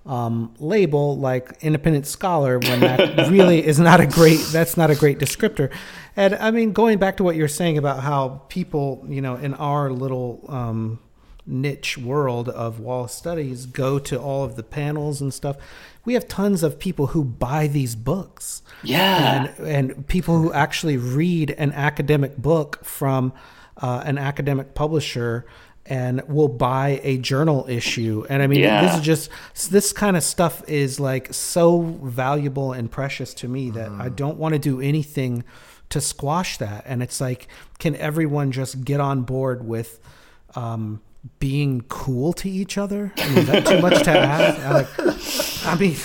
um, label like independent scholar when that really is not a great that's not a great descriptor. And i mean going back to what you're saying about how people you know in our little um, niche world of Wallace studies go to all of the panels and stuff we have tons of people who buy these books.
Yeah.
And, and people who actually read an academic book from uh, an academic publisher and will buy a journal issue. And I mean,
Yeah.
this is just this kind of stuff is like so valuable and precious to me that I don't want to do anything to squash that. And it's like, can everyone just get on board with um, being cool to each other? I mean, is that too much to ask? I, like, I mean.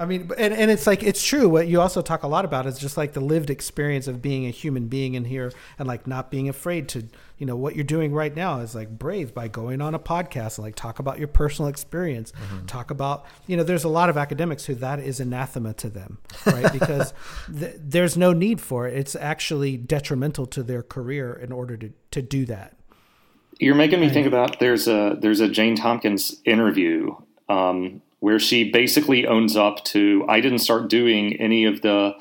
I mean, and, and it's like it's true. What you also talk a lot about is just like the lived experience of being a human being in here, and like not being afraid to, you know, what you're doing right now is like brave by going on a podcast and like talk about your personal experience, talk about, you know, there's a lot of academics who that is anathema to them, right? Because th- there's no need for it. It's actually detrimental to their career in order to to do that.
You're making me think about there's a there's a Jane Tompkins interview um, where she basically owns up to I didn't start doing any of the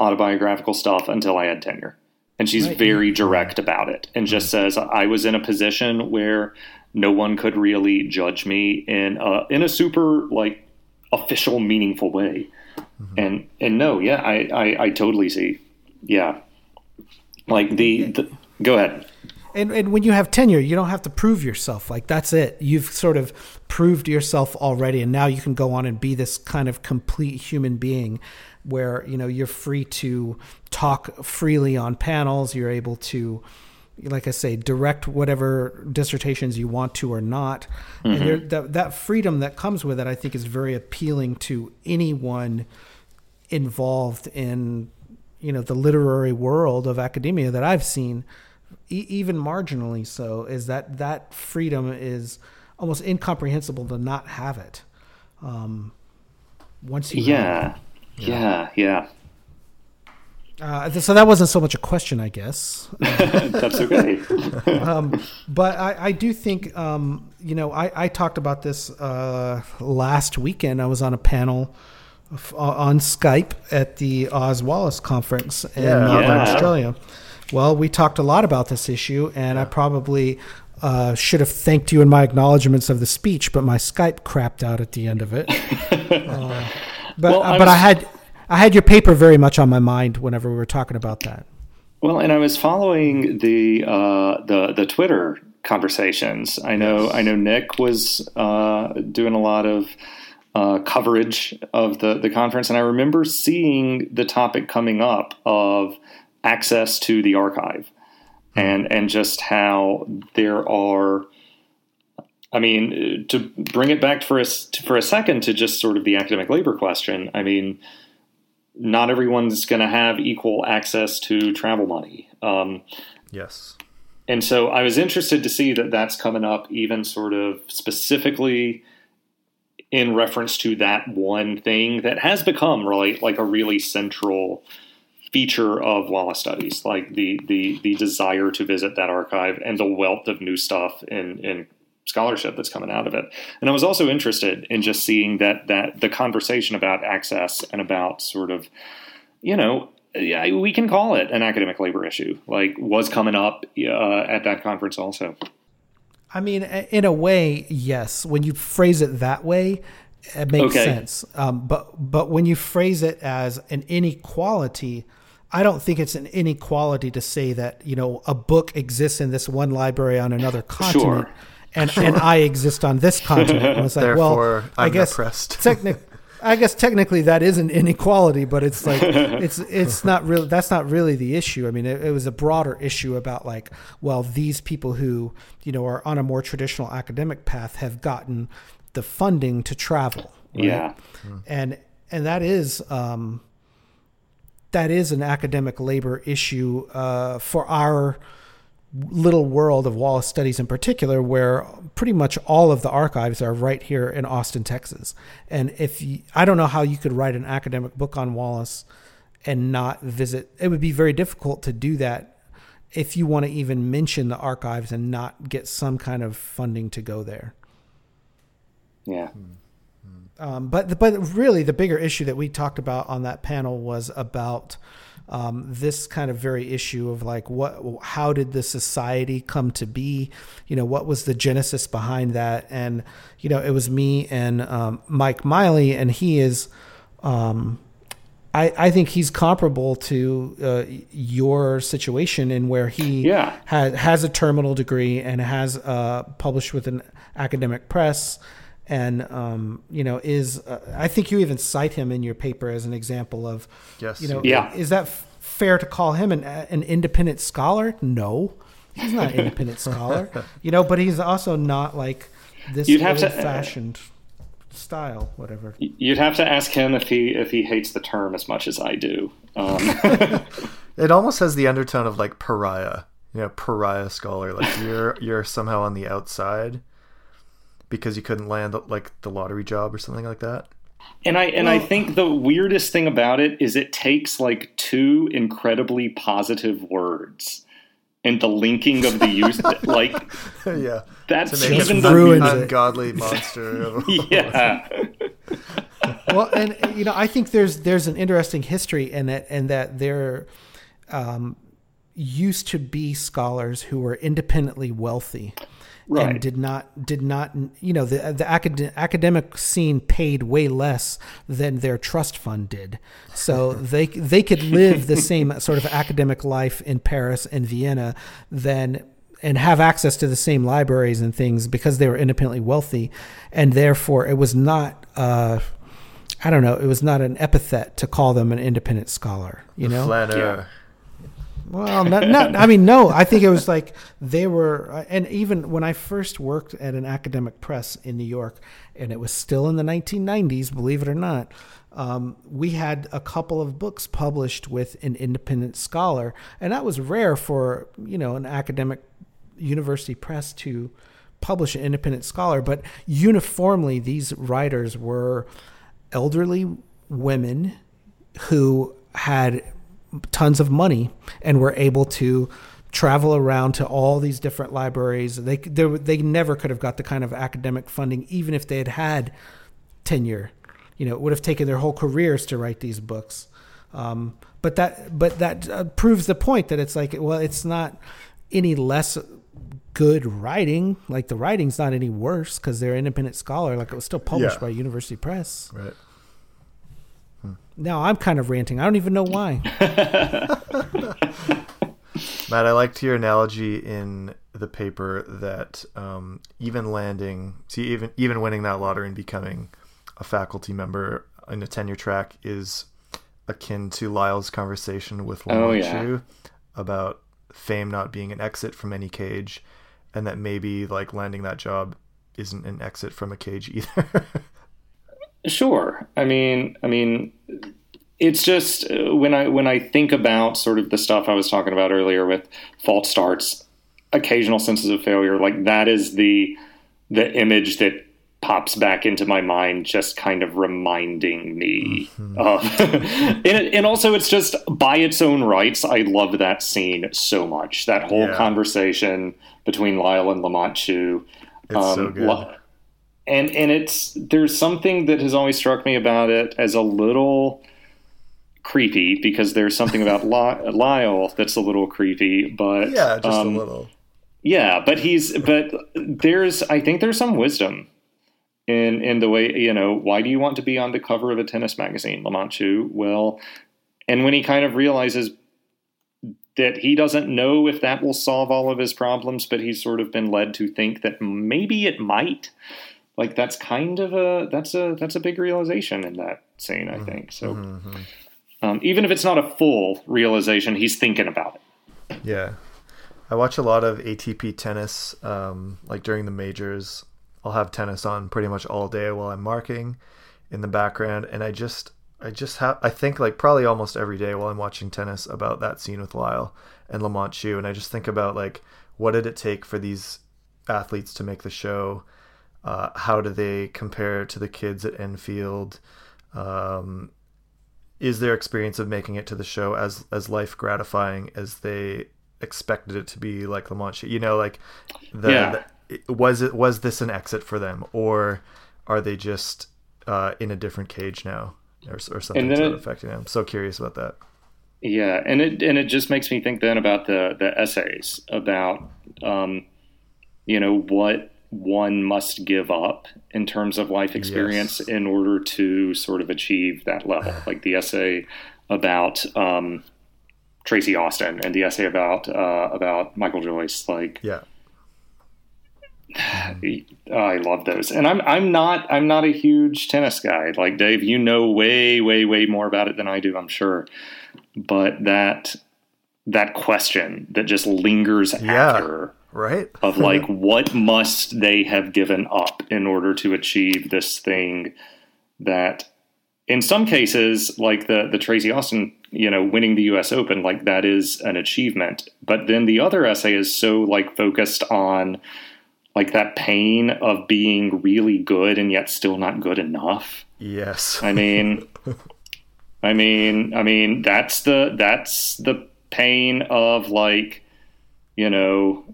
autobiographical stuff until I had tenure, and she's
Right.
very direct about it and just mm-hmm. says I was in a position where no one could really judge me in a, in a super like official meaningful way, mm-hmm. and and no, yeah, I, I I totally see, yeah, like the, the go ahead.
And, and when you have tenure, you don't have to prove yourself. Like that's it. You've sort of proved yourself already, and now you can go on and be this kind of complete human being, where you know you're free to talk freely on panels. You're able to, like I say, direct whatever dissertations you want to or not. And mm-hmm. there, that that freedom that comes with it, I think, is very appealing to anyone involved in you know the literary world of academia that I've seen, e- even marginally so, is that that freedom is almost incomprehensible to not have it. Um, once you,
Yeah, yeah, yeah.
Uh, so that wasn't so much a question, I guess.
That's okay.
um, but I, I do think, um, you know, I, I talked about this uh, last weekend. I was on a panel f- on Skype at the Oz Wallace conference in
Yeah.
Melbourne,
Yeah.
Australia. Well, we talked a lot about this issue, and I probably uh, should have thanked you in my acknowledgments of the speech, but my Skype crapped out at the end of it. Uh, but
Well,
uh,
I
but I
was-
had I had your paper very much on my mind whenever we were talking about that.
Well, and I was following the uh, the the Twitter conversations. I know I know Nick was uh, doing a lot of uh, coverage of the the conference, and I remember seeing the topic coming up of access to the archive, and and just how there are. I mean, to bring it back for a s- for a second to just sort of the academic labor question. I mean, not everyone's going to have equal access to travel money. Um,
Yes.
and so I was interested to see that that's coming up, even sort of specifically in reference to that one thing that has become really like a really central feature of Wallace studies, like the the the desire to visit that archive and the wealth of new stuff in in scholarship that's coming out of it. And I was also interested in just seeing that that the conversation about access and about sort of you know yeah, we can call it an academic labor issue. Like was coming up uh, at that conference also.
I mean, in a way, yes. When you phrase it that way, It makes okay. sense. Um, but but when you phrase it as an inequality, I don't think it's an inequality to say that you know a book exists in this one library on another continent,
sure.
and sure. and I exist on this continent. And it's like,
Therefore,
well, i
I'm
guess technically. I guess technically that is an inequality, but it's like it's it's not really that's not really the issue. I mean, it, it, was a broader issue about like, well, these people who you know are on a more traditional academic path have gotten the funding to travel.
Right? Yeah,
and and that is um, that is an academic labor issue uh, for our little world of Wallace studies in particular, where pretty much all of the archives are right here in Austin, Texas. And if you, I don't know how you could write an academic book on Wallace and not visit, it would be very difficult to do that if you want to even mention the archives and not get some kind of funding to go there.
Yeah.
Um, but but really, the bigger issue that we talked about on that panel was about um, this kind of very issue of like what how did the society come to be you know what was the genesis behind that and you know it was me and um, mike miley and he is um, I, I think he's comparable to uh, your situation in where he
yeah.
has has a terminal degree and has uh, published with an academic press and um, you know is uh, I think you even cite him in your paper as an example of
yes
you know
yeah.
is that f- fair to call him an an independent scholar? No, he's not an independent scholar. You know, but he's also not like this You'd have to, fashioned style, whatever.
You'd have to ask him if he if he hates the term as much as I do. Um.
it almost has the undertone of like pariah, you know, pariah scholar. Like you're you're somehow on the outside because you couldn't land like the lottery job or something like that.
And I and well, I think the weirdest thing about it is it takes like two incredibly positive words and the linking of the use like
yeah.
that's
even
the
ungodly monster
yeah.
Well and you know i think there's there's an interesting history in it and that there um, used to be scholars who were independently wealthy
right.
and did not did not you know the the acad- academic scene paid way less than their trust fund did so they they could live the same sort of academic life in Paris and Vienna than and have access to the same libraries and things because they were independently wealthy and therefore it was not uh, I don't know it was not an epithet to call them an independent scholar you know
yeah.
Well, not, not, I mean, no. I think it was like they were, and even when I first worked at an academic press in New York, and it was still in the 1990s, believe it or not, um, we had a couple of books published with an independent scholar, and that was rare for you know an academic university press to publish an independent scholar. But uniformly, these writers were elderly women who had tons of money and were able to travel around to all these different libraries. They they, they never could have got the kind of academic funding even if they had had tenure. You know, it would have taken their whole careers to write these books. Um, but that but that uh, proves the point that it's like well, it's not any less good writing. Like the writing's not any worse because they're independent scholar. Like it was still published yeah. by University Press.
Right.
Now I'm kind of ranting. I don't even know why.
Matt, I liked your analogy in the paper that um, even landing, see, even even winning that lottery and becoming a faculty member in a tenure track is akin to Lyle's conversation with Lamont oh, yeah. Chu about fame not being an exit from any cage, and that maybe like landing that job isn't an exit from a cage either.
Sure. I mean, I mean, it's just uh, when I when I think about sort of the stuff I was talking about earlier with false starts, occasional senses of failure, like that is the the image that pops back into my mind, just kind of reminding me. Mm-hmm. Uh, and, and, also, it's just by its own rights. I love that scene so much. That whole yeah. conversation between Lyle and Lamont Chu.
It's um, so good
and and it's there's something that has always struck me about it as a little creepy because there's something about Lyle that's a little creepy, but
yeah, just um, a little.
Yeah, but he's but there's I think there's some wisdom in in the way you know why do you want to be on the cover of a tennis magazine Lamont Chu well and when he kind of realizes that he doesn't know if that will solve all of his problems but he's sort of been led to think that maybe it might like that's kind of a that's a that's a big realization in that scene i mm-hmm. think so mm-hmm. um, even if it's not a full realization he's thinking about it
yeah i watch a lot of atp tennis um, like during the majors I'll have tennis on pretty much all day while I'm marking in the background, and I just I just have I think like probably almost every day while I'm watching tennis about that scene with Lyle and Lamont Chu, and I just think about like what did it take for these athletes to make the show? Uh, how do they compare to the kids at Enfield? Um, is their experience of making it to the show as as life gratifying as they expected it to be? Like Lamont Chu, you know, like the, yeah. the was it was this an exit for them, or are they just uh, in a different cage now, or, or something it, affecting them? I'm so curious about that.
Yeah, and it and it just makes me think then about the the essays about um, you know what one must give up in terms of life experience yes. in order to sort of achieve that level. like the essay about um, Tracy Austin and the essay about uh, about Michael Joyce. Like,
yeah,
I love those, and I'm I'm not I'm not a huge tennis guy like Dave. You know way way way more about it than I do, I'm sure. But that that question that just lingers yeah, after,
right?
of like, what must they have given up in order to achieve this thing that, in some cases, like the the Tracy Austin, you know, winning the U.S. Open, like that is an achievement. But then the other essay is so like focused on like that pain of being really good and yet still not good enough.
Yes.
I mean I mean I mean that's the that's the pain of like you know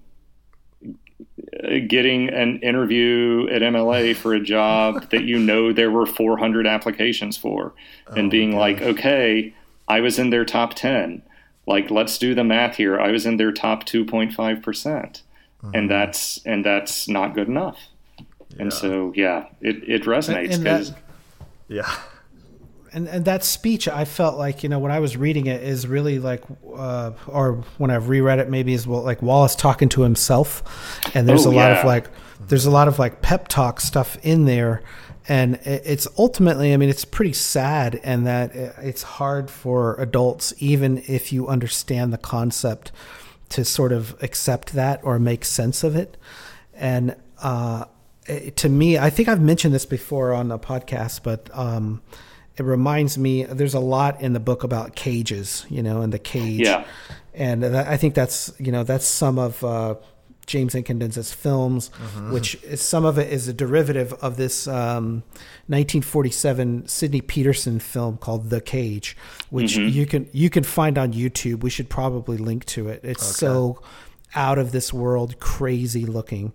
getting an interview at MLA for a job that you know there were 400 applications for and oh being like okay I was in their top 10 like let's do the math here I was in their top 2.5% mm-hmm. and that's and that's not good enough. Yeah. And so, yeah, it, it resonates because,
yeah.
And, and that speech, I felt like you know when I was reading it is really like, uh, or when I've reread it, maybe is well, like Wallace talking to himself, and there's oh, a lot yeah. of like, there's a lot of like pep talk stuff in there, and it's ultimately, I mean, it's pretty sad, and that it's hard for adults, even if you understand the concept to sort of accept that or make sense of it. And uh, to me, I think I've mentioned this before on the podcast, but um, it reminds me there's a lot in the book about cages, you know, and the cage.
Yeah.
And I think that's, you know, that's some of uh, James Incandenza's films, mm-hmm. which is, some of it is a derivative of this um, 1947 Sidney Peterson film called The Cage, which mm-hmm. you can you can find on YouTube. We should probably link to it. It's okay. so out of this world, crazy looking,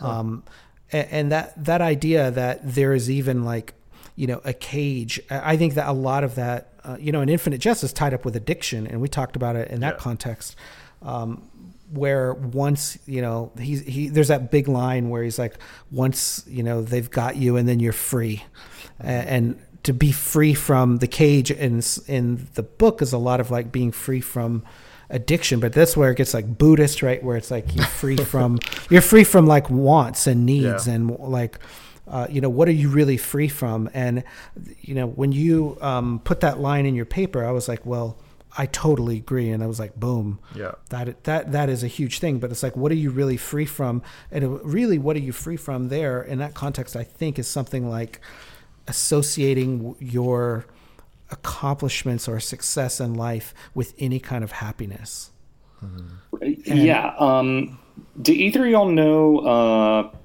huh. um, and, and that that idea that there is even like you know a cage. I think that a lot of that, uh, you know, an Infinite Jest is tied up with addiction, and we talked about it in that yeah. context. Um, where once you know he's he there's that big line where he's like once you know they've got you and then you're free and, and to be free from the cage in in the book is a lot of like being free from addiction but that's where it gets like buddhist right where it's like you're free from you're free from like wants and needs yeah. and like uh, you know what are you really free from and you know when you um, put that line in your paper i was like well I totally agree. And I was like, boom.
Yeah.
That that that is a huge thing. But it's like, what are you really free from? And it, really, what are you free from there? In that context, I think is something like associating your accomplishments or success in life with any kind of happiness.
Mm-hmm. yeah. Um, do either of y'all know uh,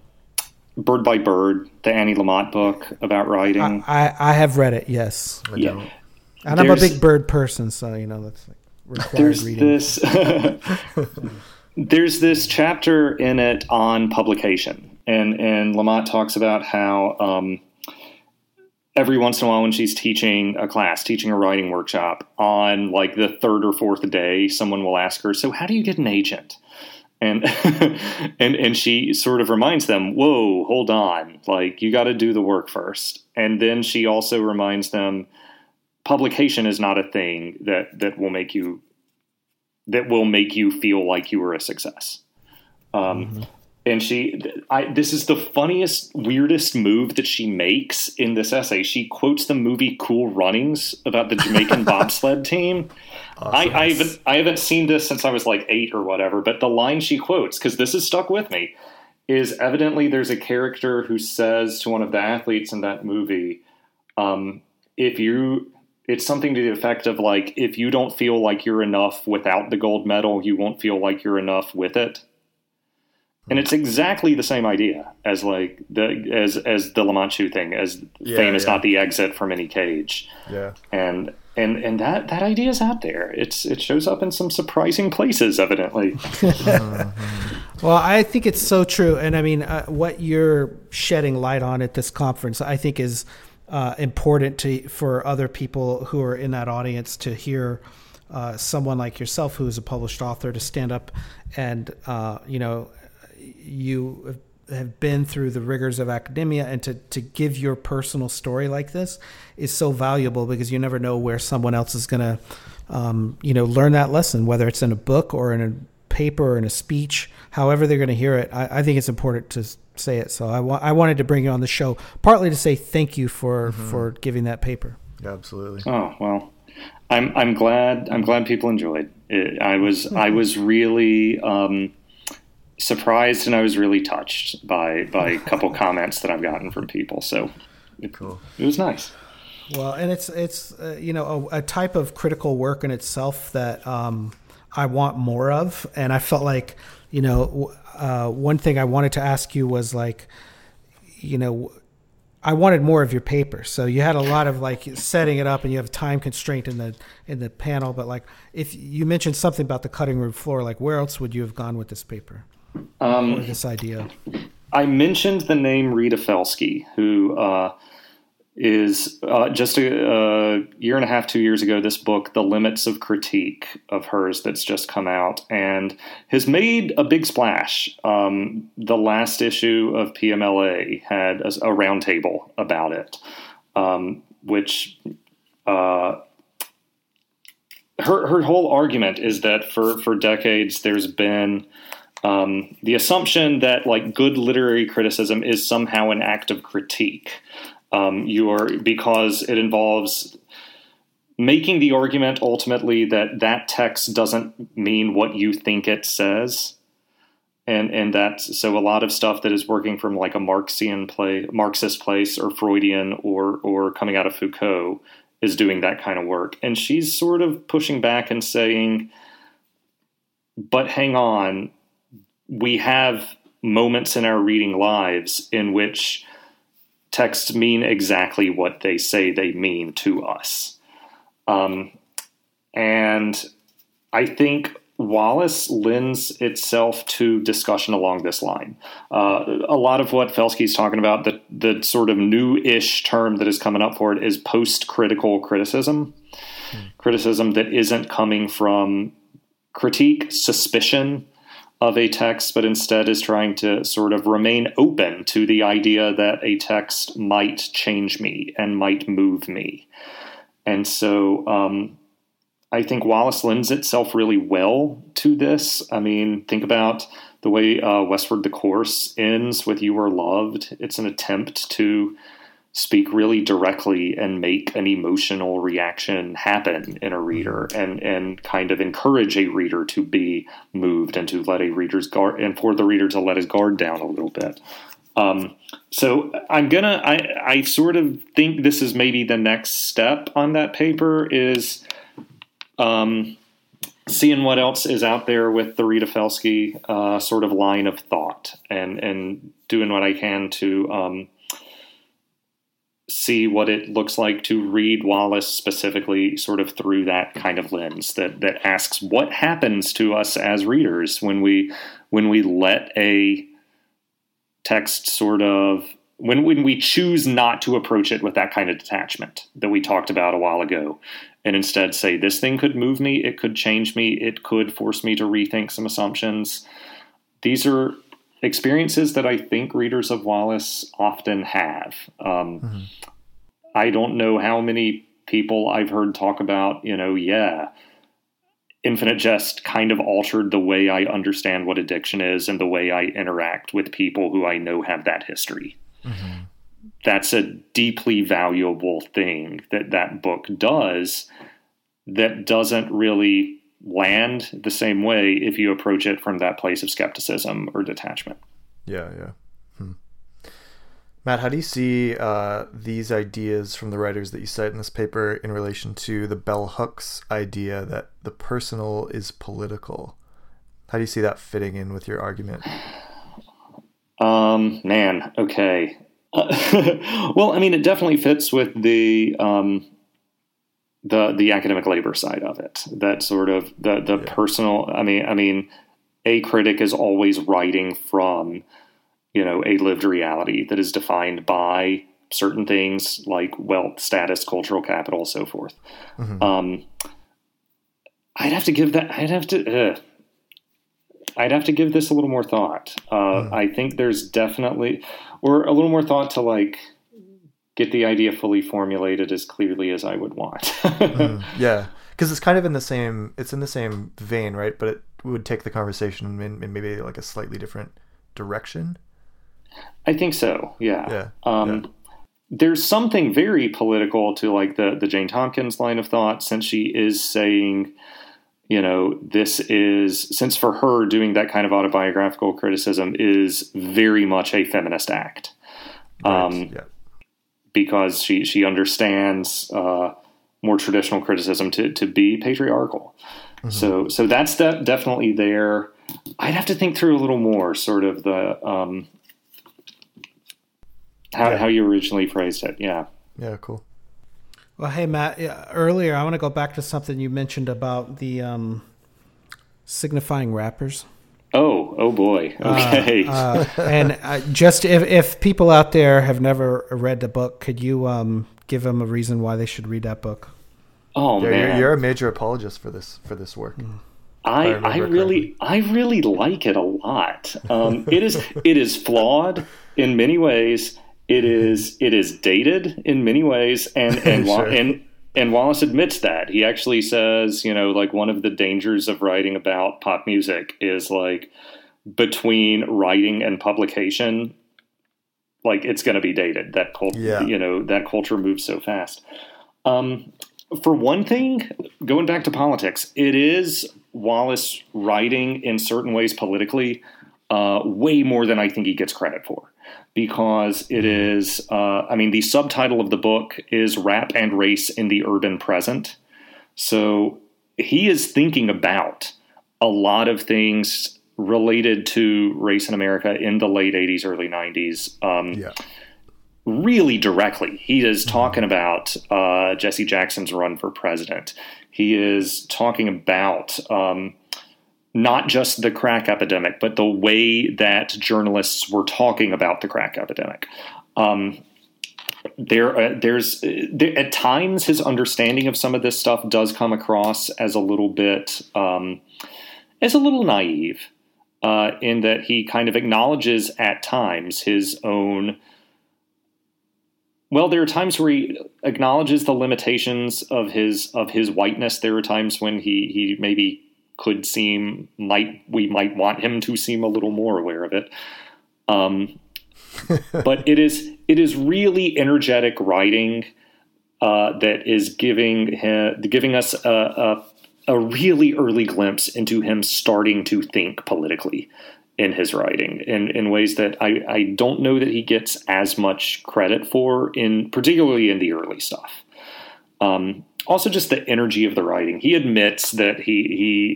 Bird by Bird, the Annie Lamott book about writing?
I, I, I have read it. Yes.
I yeah. Don't.
And I'm a big bird person, so you know that's like required
there's
reading.
This, there's this chapter in it on publication, and and Lamott talks about how um, every once in a while when she's teaching a class, teaching a writing workshop, on like the third or fourth day, someone will ask her, "So how do you get an agent?" And and and she sort of reminds them, "Whoa, hold on! Like you got to do the work first. And then she also reminds them, publication is not a thing that that will make you that will make you feel like you were a success. Um, mm-hmm and she I, this is the funniest weirdest move that she makes in this essay. She quotes the movie cool runnings about the jamaican bobsled team. Awesome. I, I, haven't, I haven't seen this since i was like eight or whatever but the line she quotes because this is stuck with me is evidently there's a character who says to one of the athletes in that movie um, if you it's something to the effect of like if you don't feel like you're enough without the gold medal you won't feel like you're enough with it and it's exactly the same idea as like the as as the La thing, as yeah, fame is yeah. not the exit from any cage.
Yeah,
and and and that that idea is out there. It's it shows up in some surprising places, evidently.
well, I think it's so true, and I mean, uh, what you're shedding light on at this conference, I think, is uh, important to for other people who are in that audience to hear. Uh, someone like yourself, who is a published author, to stand up and uh, you know you have been through the rigors of academia and to, to give your personal story like this is so valuable because you never know where someone else is going to um, you know learn that lesson whether it's in a book or in a paper or in a speech however they're going to hear it. I, I, think it's important to say it. So I, wa- I wanted to bring you on the show partly to say thank you for mm-hmm. for giving that paper.
Yeah, absolutely.
Oh well I'm I'm glad I'm glad people enjoyed it. I was I was really um, surprised and I was really touched by by a couple comments that I've gotten from people. So it, cool. it was nice.
Well, and it's it's uh, you know a, a, type of critical work in itself that um, I want more of, and I felt like you know uh, one thing I wanted to ask you was like you know I wanted more of your paper. So you had a lot of like setting it up, and you have time constraint in the in the panel. But like, if you mentioned something about the cutting room floor, like where else would you have gone with this paper? Um, this idea.
I mentioned the name Rita Felski, who uh, is uh, just a, a, year and a half, two years ago. This book, "The Limits of Critique," of hers that's just come out and has made a big splash. Um, the last issue of PMLA had a, a roundtable about it, um, which. Uh, her, her whole argument is that for, for decades there's been um, the assumption that like good literary criticism is somehow an act of critique. Um, you are because it involves making the argument ultimately that that text doesn't mean what you think it says. And, and that so a lot of stuff that is working from like a Marxian play, Marxist place or Freudian or or coming out of Foucault is doing that kind of work. And she's sort of pushing back and saying, but hang on, we have moments in our reading lives in which texts mean exactly what they say they mean to us. Um, and I think Wallace lends itself to discussion along this line. Uh, a lot of what Felski's talking about, the, the sort of new ish term that is coming up for it, is post critical criticism. Hmm. Criticism that isn't coming from critique, suspicion, of a text, but instead is trying to sort of remain open to the idea that a text might change me and might move me. And so um, I think Wallace lends itself really well to this. I mean, think about the way uh, Westward the Course ends with You Are Loved. It's an attempt to speak really directly and make an emotional reaction happen in a reader and and kind of encourage a reader to be moved and to let a reader's guard and for the reader to let his guard down a little bit. Um, so i'm gonna I, I sort of think this is maybe the next step on that paper is um, seeing what else is out there with the Rita Felski uh, sort of line of thought and and doing what I can to um, see what it looks like to read Wallace specifically sort of through that kind of lens that that asks what happens to us as readers when we when we let a text sort of when when we choose not to approach it with that kind of detachment that we talked about a while ago and instead say this thing could move me. It could change me. It could force me to rethink some assumptions. These are experiences that I think readers of Wallace often have. Um, mm-hmm. I don't know how many people I've heard talk about, you know, yeah, Infinite Jest kind of altered the way I understand what addiction is and the way I interact with people who I know have that history. Mm-hmm. That's a deeply valuable thing that that book does that doesn't really land the same way if you approach it from that place of skepticism or detachment.
Yeah, yeah. Hmm. Matt, how do you see uh, these ideas from the writers that you cite in this paper in relation to the bell hooks idea that the personal is political? How do you see that fitting in with your argument?
Um, man, okay. Uh, well, I mean, it definitely fits with the um, the the academic labor side of it. That sort of the the yeah. personal. I mean, I mean, a critic is always writing from you know a lived reality that is defined by certain things like wealth, status, cultural capital, so forth. Mm-hmm. Um, I'd have to give that. I'd have to. Uh, I'd have to give this a little more thought. Uh, mm. I think there's definitely, or a little more thought to like get the idea fully formulated as clearly as I would want.
mm, yeah, because it's kind of in the same. It's in the same vein, right? But it would take the conversation in, in maybe like a slightly different direction.
I think so. Yeah. Yeah. Um, yeah. There's something very political to like the the Jane Tompkins line of thought, since she is saying, you know, this is since for her doing that kind of autobiographical criticism is very much a feminist act. Right. Um, yeah. Because she she understands uh, more traditional criticism to to be patriarchal. Mm-hmm. So so that's de- definitely there. I'd have to think through a little more, sort of the um, how, yeah. how you originally phrased it. Yeah.
Yeah. Cool.
Well, hey Matt. Earlier, I want to go back to something you mentioned about the um, signifying rappers.
Oh, oh boy. Uh, okay.
Uh, uh, and uh, just if, if people out there have never read the book, could you um, give them a reason why they should read that book?
Oh
yeah,
man,
you're, you're, a major apologist for this for this work. Mm.
I, I, I really I really like it a lot. Um, it is it is flawed in many ways it is it is dated in many ways, and and sure. and and Wallace admits that. He actually says, you know, like one of the dangers of writing about pop music is like between writing and publication, like it's going to be dated. That culture, yeah. you know, that culture moves so fast. Um, for one thing, going back to politics, it is Wallace writing in certain ways politically uh, way more than I think he gets credit for because it is, uh, I mean, the subtitle of the book is Rap and Race in the Urban Present. So he is thinking about a lot of things related to race in America in the late 80s, early 90s. Um, yeah. Really directly. He is mm-hmm. talking about uh, Jesse Jackson's run for president. He is talking about um, not just the crack epidemic, but the way that journalists were talking about the crack epidemic. Um, there, uh, there's there, at times his understanding of some of this stuff does come across as a little bit, um, as a little naive, uh, in that he kind of acknowledges at times his own. Well, there are times where he acknowledges the limitations of his of his whiteness. There are times when he he maybe could seem might we might want him to seem a little more aware of it. Um, but it is it is really energetic writing uh, that is giving him, giving us a, a, a really early glimpse into him starting to think politically in his writing in, in ways that I, I don't know that he gets as much credit for in particularly in the early stuff. Um, also just the energy of the writing. He admits that he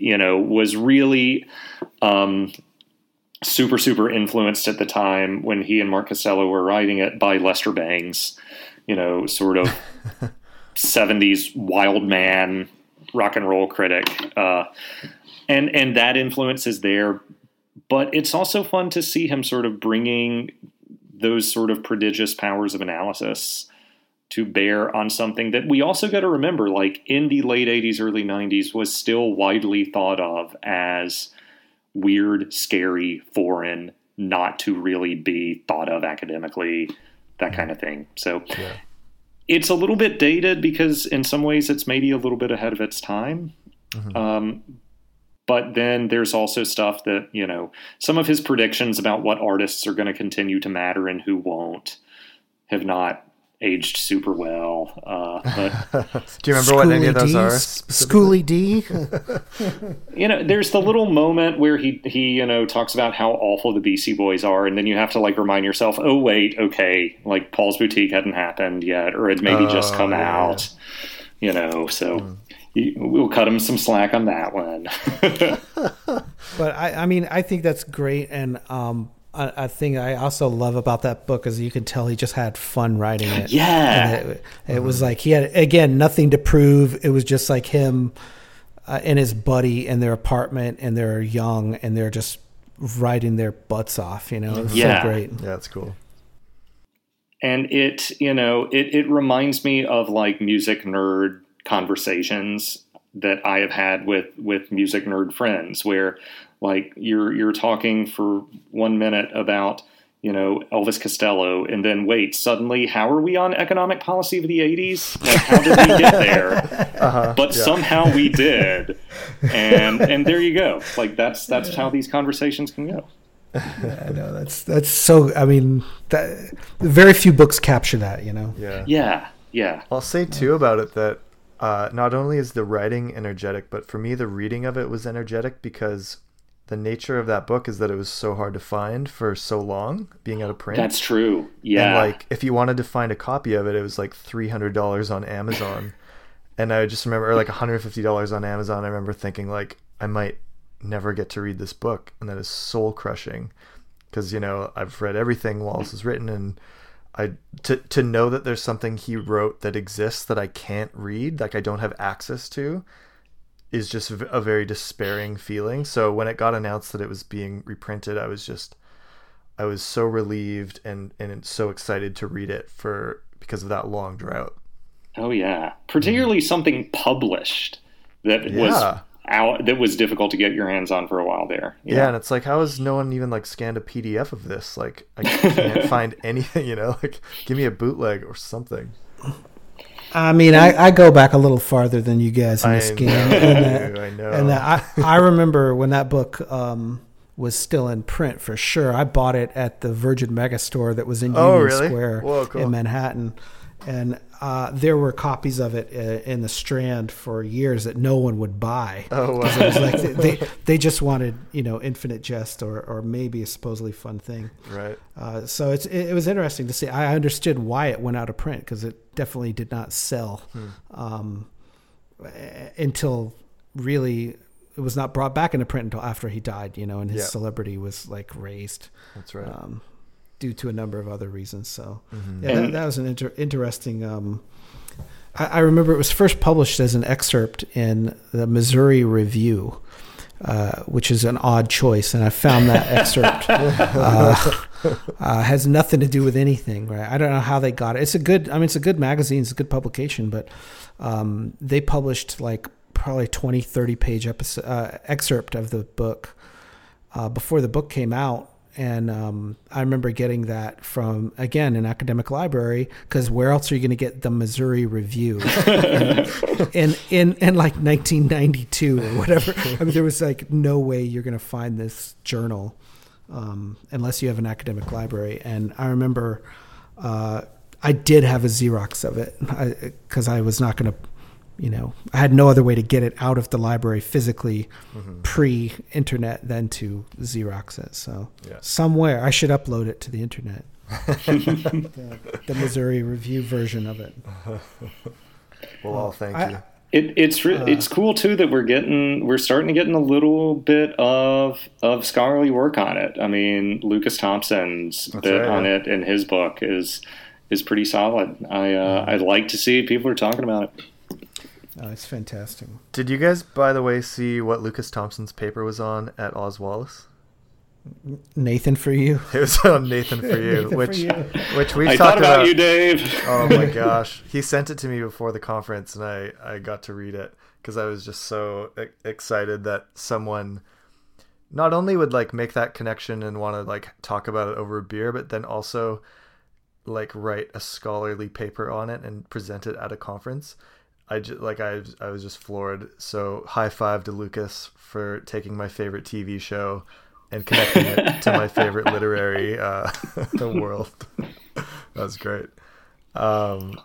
he you know was really um, super super influenced at the time when he and Mark Costello were writing it by Lester Bangs, you know, sort of '70s wild man rock and roll critic, uh, and and that influence is there. But it's also fun to see him sort of bringing those sort of prodigious powers of analysis to bear on something that we also got to remember like in the late 80s early 90s was still widely thought of as weird, scary, foreign, not to really be thought of academically, that kind of thing. So yeah. it's a little bit dated because in some ways it's maybe a little bit ahead of its time. Mm-hmm. Um, but then there's also stuff that, you know, some of his predictions about what artists are going to continue to matter and who won't have not aged super well. Uh,
but Do you remember what any of those D, are?
Schooly D.
you know, there's the little moment where he he you know talks about how awful the Beastie Boys are, and then you have to like remind yourself, oh wait, okay, like Paul's Boutique hadn't happened yet, or it maybe just come yeah. out. You know, so. Mm we'll cut him some slack on that one.
but I, I mean, I think that's great, and um, a, a, thing I also love about that book is you can tell he just had fun writing it.
Yeah,
it, it mm-hmm. was like he had again nothing to prove. It was just like him uh, and his buddy in their apartment, and they're young, and they're just writing their butts off. You know, it's yeah. so great.
Yeah, that's cool
and it you know it, it reminds me of like music nerd conversations that I have had with with music nerd friends where like you're you're talking for one minute about you know Elvis Costello and then wait suddenly how are we on economic policy of the 80s like how did we get there uh-huh, but yeah. somehow we did and and there you go like that's that's how these conversations can go
yeah, no, that's that's so. I mean, that, very few books capture that. You know.
Yeah. Yeah. Yeah.
I'll say too about it that uh, not only is the writing energetic, but for me, the reading of it was energetic because the nature of that book is that it was so hard to find for so long, being out of print.
That's true. Yeah.
And like, if you wanted to find a copy of it, it was like three hundred dollars on Amazon, and I just remember, or like one hundred fifty dollars on Amazon. I remember thinking like, I might never get to read this book, and that is soul crushing, because you know I've read everything Wallace has written, and I to to know that there's something he wrote that exists that I can't read, like I don't have access to, is just a very despairing feeling. So when it got announced that it was being reprinted, I was just I was so relieved and and so excited to read it for because of that long drought.
Oh yeah, particularly mm. something published that yeah. was out that was difficult to get your hands on for a while there.
Yeah. yeah, and it's like, how has no one even like scanned a PDF of this? Like, I can't find anything. You know, like give me a bootleg or something.
I mean, I, I go back a little farther than you guys in this game. And, I know. And I, I remember when that book um, was still in print for sure. I bought it at the Virgin Megastore that was in oh, Union really? Square Whoa, cool. in Manhattan and uh, there were copies of it uh, in the Strand for years that no one would buy.
Oh, wow. it was like
they, they, they just wanted you know Infinite Jest or or maybe a supposedly fun thing.
Right.
Uh, so it's it, it, was interesting to see. I understood why it went out of print because it definitely did not sell hmm. um, until really it was not brought back into print until after he died. You know, and his yep. celebrity was like raised.
That's right. Um,
due to a number of other reasons. So mm-hmm. yeah, that, that, was an inter- interesting. Um, I, I, remember it was first published as an excerpt in the Missouri Review. Uh, which is an odd choice, and I found that excerpt uh, uh, has nothing to do with anything. Right? I don't know how they got it. It's a good. I mean, it's a good magazine. It's a good publication, but um, they published like probably 20, 30 page episode, uh, excerpt of the book uh, before the book came out and um, I remember getting that from again an academic library because where else are you going to get the Missouri Review in in in like 1992 or whatever? I mean, there was like no way you're going to find this journal um, unless you have an academic library. And I remember uh, I did have a Xerox of it because I, I was not going to you know, I had no other way to get it out of the library physically mm-hmm. pre internet than to Xerox it. So yeah. somewhere I should upload it to the internet. the, the, Missouri Review version of it.
well, all thank I, you.
It, it's uh, it's cool too that we're getting we're starting to get a little bit of of scholarly work on it. I mean, Lucas Thompson's bit right, on yeah. it in his book is is pretty solid. I uh, mm-hmm. I'd like to see people are talking about it.
Oh, it's fantastic.
Did you guys, by the way, see what Lucas Thompson's paper was on at Oz Wallace?
Nathan for you.
It was on Nathan for you, Nathan which for you. which we
talked
about,
about, you, Dave.
oh my gosh, he sent it to me before the conference, and I I got to read it because I was just so excited that someone not only would like make that connection and want to like talk about it over a beer, but then also like write a scholarly paper on it and present it at a conference. I just like I I was just floored. So high five to Lucas for taking my favorite TV show and connecting it to my favorite literary uh, world. That's great. Um,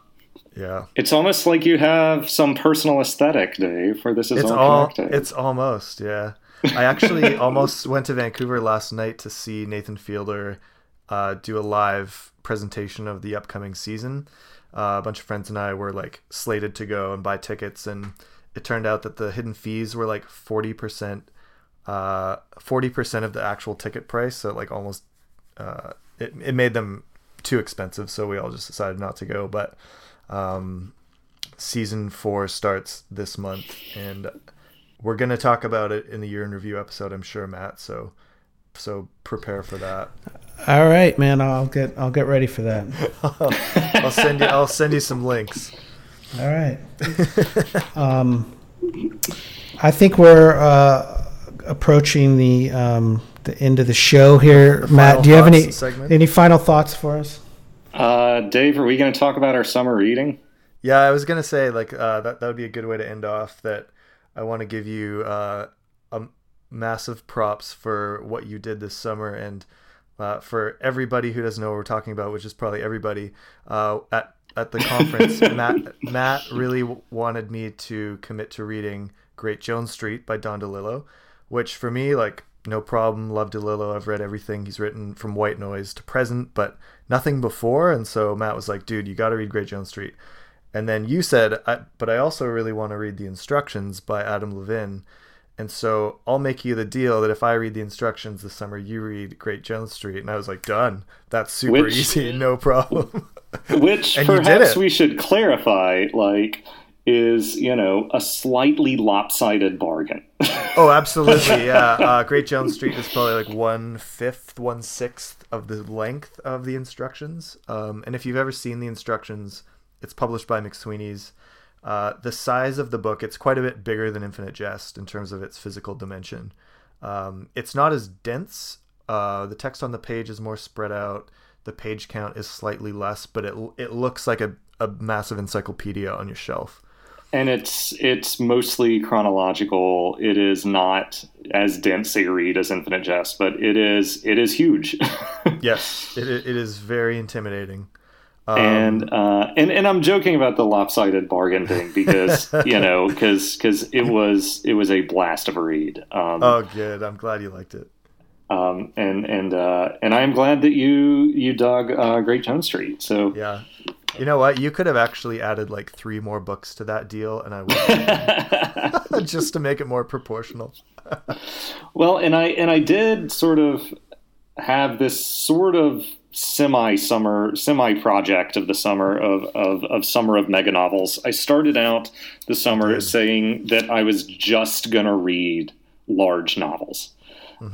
yeah,
it's almost like you have some personal aesthetic, Dave. For this is
it's
all, connected.
it's almost yeah. I actually almost went to Vancouver last night to see Nathan Fielder uh, do a live presentation of the upcoming season. Uh, a bunch of friends and I were like slated to go and buy tickets, and it turned out that the hidden fees were like forty percent, uh, forty percent of the actual ticket price. So like almost, uh, it it made them too expensive. So we all just decided not to go. But um, season four starts this month, and we're gonna talk about it in the year in review episode. I'm sure, Matt. So so prepare for that.
All right, man. I'll get I'll get ready for that.
I'll send you I'll send you some links.
All right. um, I think we're uh, approaching the um, the end of the show here.
The
Matt, do you have any
segment?
any final thoughts for us?
Uh, Dave, are we going to talk about our summer reading?
Yeah, I was gonna say like uh, that that would be a good way to end off. That I want to give you uh, a massive props for what you did this summer and uh, for everybody who doesn't know what we're talking about, which is probably everybody uh, at at the conference. Matt Matt really wanted me to commit to reading Great Jones Street by Don DeLillo, which for me like no problem. Love DeLillo. I've read everything he's written from White Noise to present, but nothing before. And so Matt was like, "Dude, you got to read Great Jones Street." And then you said, I, "But I also really want to read the instructions by Adam Levin." And so I'll make you the deal that if I read the instructions this summer, you read Great Jones Street. And I was like, done. That's super
Which-
easy, no problem.
Which perhaps we should clarify, like, is, you know, a slightly lopsided bargain.
oh, absolutely, yeah. Uh, Great Jones Street is probably like one fifth, one sixth of the length of the instructions. Um, and if you've ever seen the instructions, it's published by McSweeney's. Uh, the size of the book, it's quite a bit bigger than Infinite Jest in terms of its physical dimension. Um, it's not as dense. Uh, the text on the page is more spread out. The page count is slightly less, but it it looks like a, a massive encyclopedia on your shelf.
and it's it's mostly chronological. It is not as dense a read as Infinite Jest, but it is it is huge.
Yes, it, it is very intimidating. Um,
and uh, and and I'm joking about the lopsided bargain thing because you know because because it was it was a blast of a read. Um,
oh, good. I'm glad you liked it.
um, and and uh, and I am glad that you you dug uh, Great Jones Street. So
Yeah. You know what? You could have actually added like three more books to that deal, and I would just to make it more proportional.
well, and I and I did sort of have this sort of semi summer semi project of the summer of, of of summer of mega novels. I started out the summer saying that I was just gonna read large novels.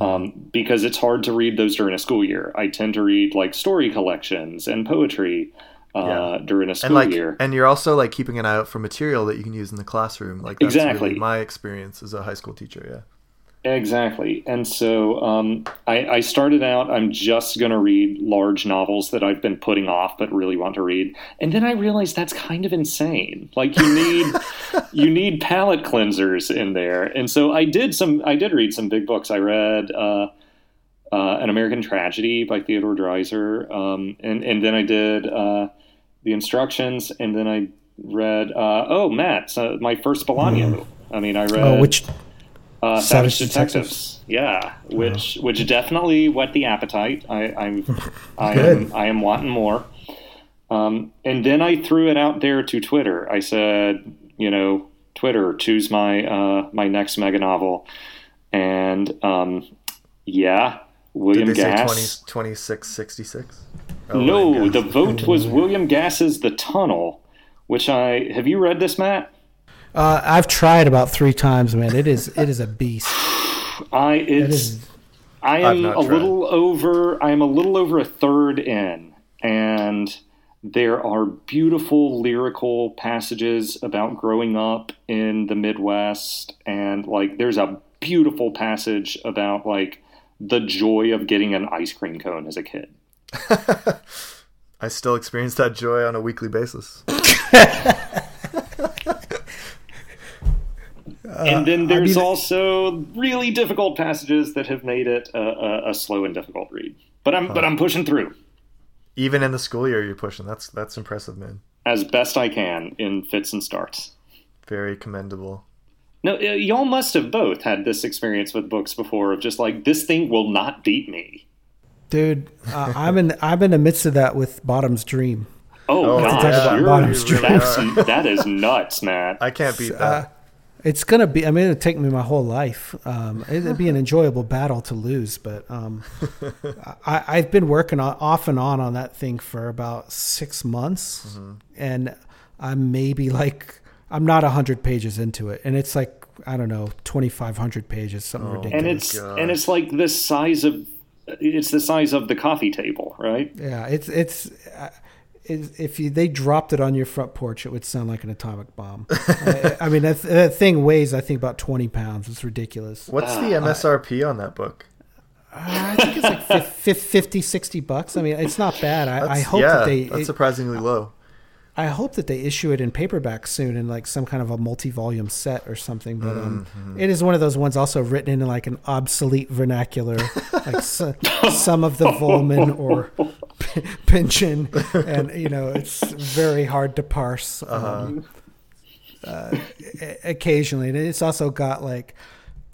Um, because it's hard to read those during a school year. I tend to read like story collections and poetry uh,
Yeah.
during a school
And like,
year.
and you're also like keeping an eye out for material that you can use in the classroom. Like that's
Exactly.
really my experience as a high school teacher. Yeah.
Exactly. And so um, I, I started out, I'm just going to read large novels that I've been putting off but really want to read. And then I realized that's kind of insane. Like you need you need palate cleansers in there. And so I did some I did read some big books. I read uh, uh, An American Tragedy by Theodore Dreiser. Um, and, and then I did uh, The Instructions. And then I read, uh, oh, Matt, uh, my first Bolaño. I mean, I read.
Oh, which
Uh,
Savage
Savage,
Detectives.
Detectives. Yeah, which which definitely whet the appetite. I, I'm I am, I am wanting more. Um, and then I threw it out there to Twitter. I said, you know, Twitter, choose my uh, my next mega novel. And um, yeah,
Did
William
they say
Gass.
20, 2666?
no, the vote was William Gass's The Tunnel, which I have you read this, Matt?
Uh, I've tried about three times, man. It is it is a beast.
I
It
it's
is.
I am a
tried.
little over. I am a little over a third in, and there are beautiful lyrical passages about growing up in the Midwest, and like there's a beautiful passage about like the joy of getting an ice cream cone as a kid.
I still experience that joy on a weekly basis.
and then there's I mean, also really difficult passages that have made it a, a, a slow and difficult read. But I'm huh. but I'm pushing through.
Even in the school year, you're pushing. That's that's impressive, man.
As best I can in fits and starts.
Very commendable.
No, y'all must have both had this experience with books before of just like this thing will not beat me.
Dude, uh, I'm in I'm in the midst of that with Bottom's Dream.
Oh, oh gosh, yeah. Bottom's Dream. That's, that is nuts, man.
I can't beat that. Uh,
it's gonna be. I mean, it'll take me my whole life. Um, it'd be an enjoyable battle to lose, but um, I, have been working on, off and on on that thing for about six months, mm-hmm. and I'm maybe like I'm not hundred pages into it, and it's like I don't know, twenty five hundred pages, something oh, ridiculous.
And it's God. and it's like the size of it's the size of the coffee table, right?
Yeah, it's it's. Uh, if you they dropped it on your front porch, it would sound like an atomic bomb. I, I, mean, that, that thing weighs, I think, about twenty pounds. It's ridiculous.
What's the MSRP on that book?
Uh, I think it's like 50, 60 bucks. I mean, it's not bad. I, I hope
yeah,
that they.
That's it, surprisingly low.
I hope that they issue it in paperback soon in like some kind of a multi-volume set or something. But um, mm-hmm. it is one of those ones also written in like an obsolete vernacular, like so, some of the Vollmann or Pynchon, and you know it's very hard to parse. Uh-huh. Um, uh, occasionally, and it's also got like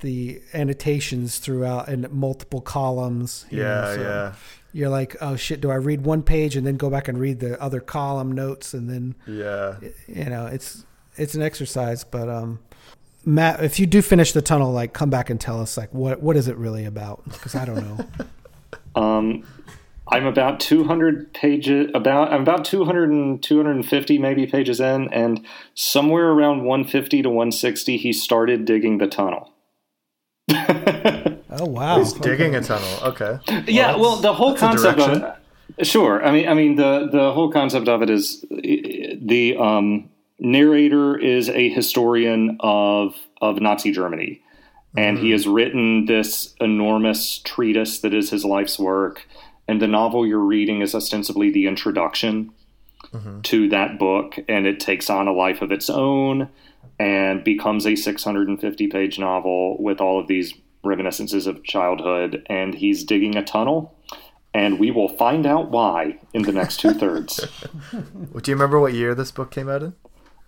the annotations throughout in multiple columns.
Yeah, know, so, yeah
you're like, oh shit, do I read one page and then go back and read the other column notes and then
yeah,
you know, it's it's an exercise. But um, Matt, if you do finish the tunnel, like come back and tell us like what what is it really about? Because I don't know.
um, I'm about 200 pages about I'm about 200 and 250 maybe pages in, and somewhere around 150 to 160, he started digging the tunnel.
Oh wow!
He's digging a tunnel. Okay.
Yeah. Well, well the whole concept of it. Sure. I mean, I mean the the whole concept of it is the um, narrator is a historian of of Nazi Germany, and mm-hmm. he has written this enormous treatise that is his life's work. And the novel you're reading is ostensibly the introduction mm-hmm. to that book, and it takes on a life of its own and becomes a 650 page novel with all of these reminiscences of childhood, and he's digging a tunnel. And we will find out why in the next two thirds.
Do you remember what year this book came out in?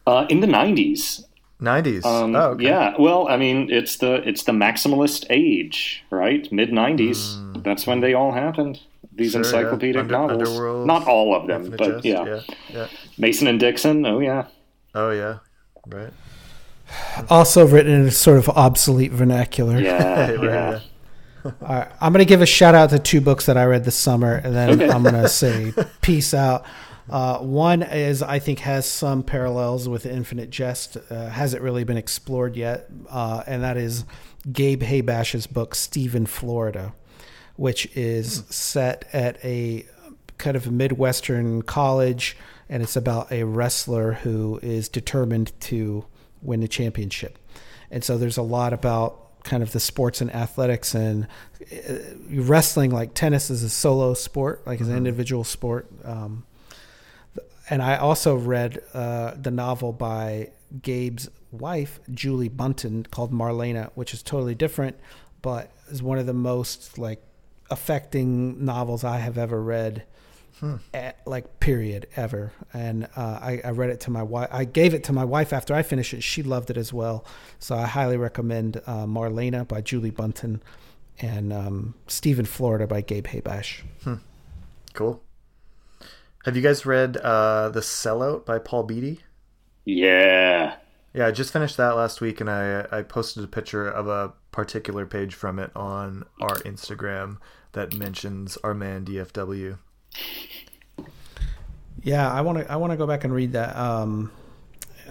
Uh, in the nineties.
Nineties.
Um,
oh, okay.
yeah. Well, I mean, it's the it's the maximalist age, right? Mid nineties. Mm. That's when they all happened. These sure, encyclopedic yeah. Under, novels. Underworld, Not all of them, but yeah. yeah. yeah. Mason and Dixon. Oh yeah.
Oh yeah. Right
also written in a sort of obsolete vernacular.
Yeah, yeah.
All right, I'm going to give a shout out to two books that I read this summer, and then okay. I'm going to say peace out. Uh, one is I think has some parallels with Infinite Jest, uh, hasn't really been explored yet, uh, and that is Gabe Habash's book Stephen Florida, which is hmm. set at a kind of a midwestern college, and it's about a wrestler who is determined to win the championship. And so there's a lot about kind of the sports and athletics and uh, wrestling like tennis is a solo sport, like mm-hmm. an individual sport. Um, and I also read uh, the novel by Gabe's wife, Julie Buntin, called Marlena, which is totally different, but is one of the most like affecting novels I have ever read hmm. at, like period ever. And uh, I, I, read it to my wife. I gave it to my wife after I finished it. She loved it as well. So I highly recommend uh, Marlena by Julie Buntin and um, Stephen Florida by Gabe Habash.
Hmm. Cool. Have you guys read uh, The Sellout by Paul Beatty?
Yeah.
Yeah, I just finished that last week, and I I posted a picture of a particular page from it on our Instagram that mentions our man DFW.
Yeah, I want to. I want to go back and read that. Um,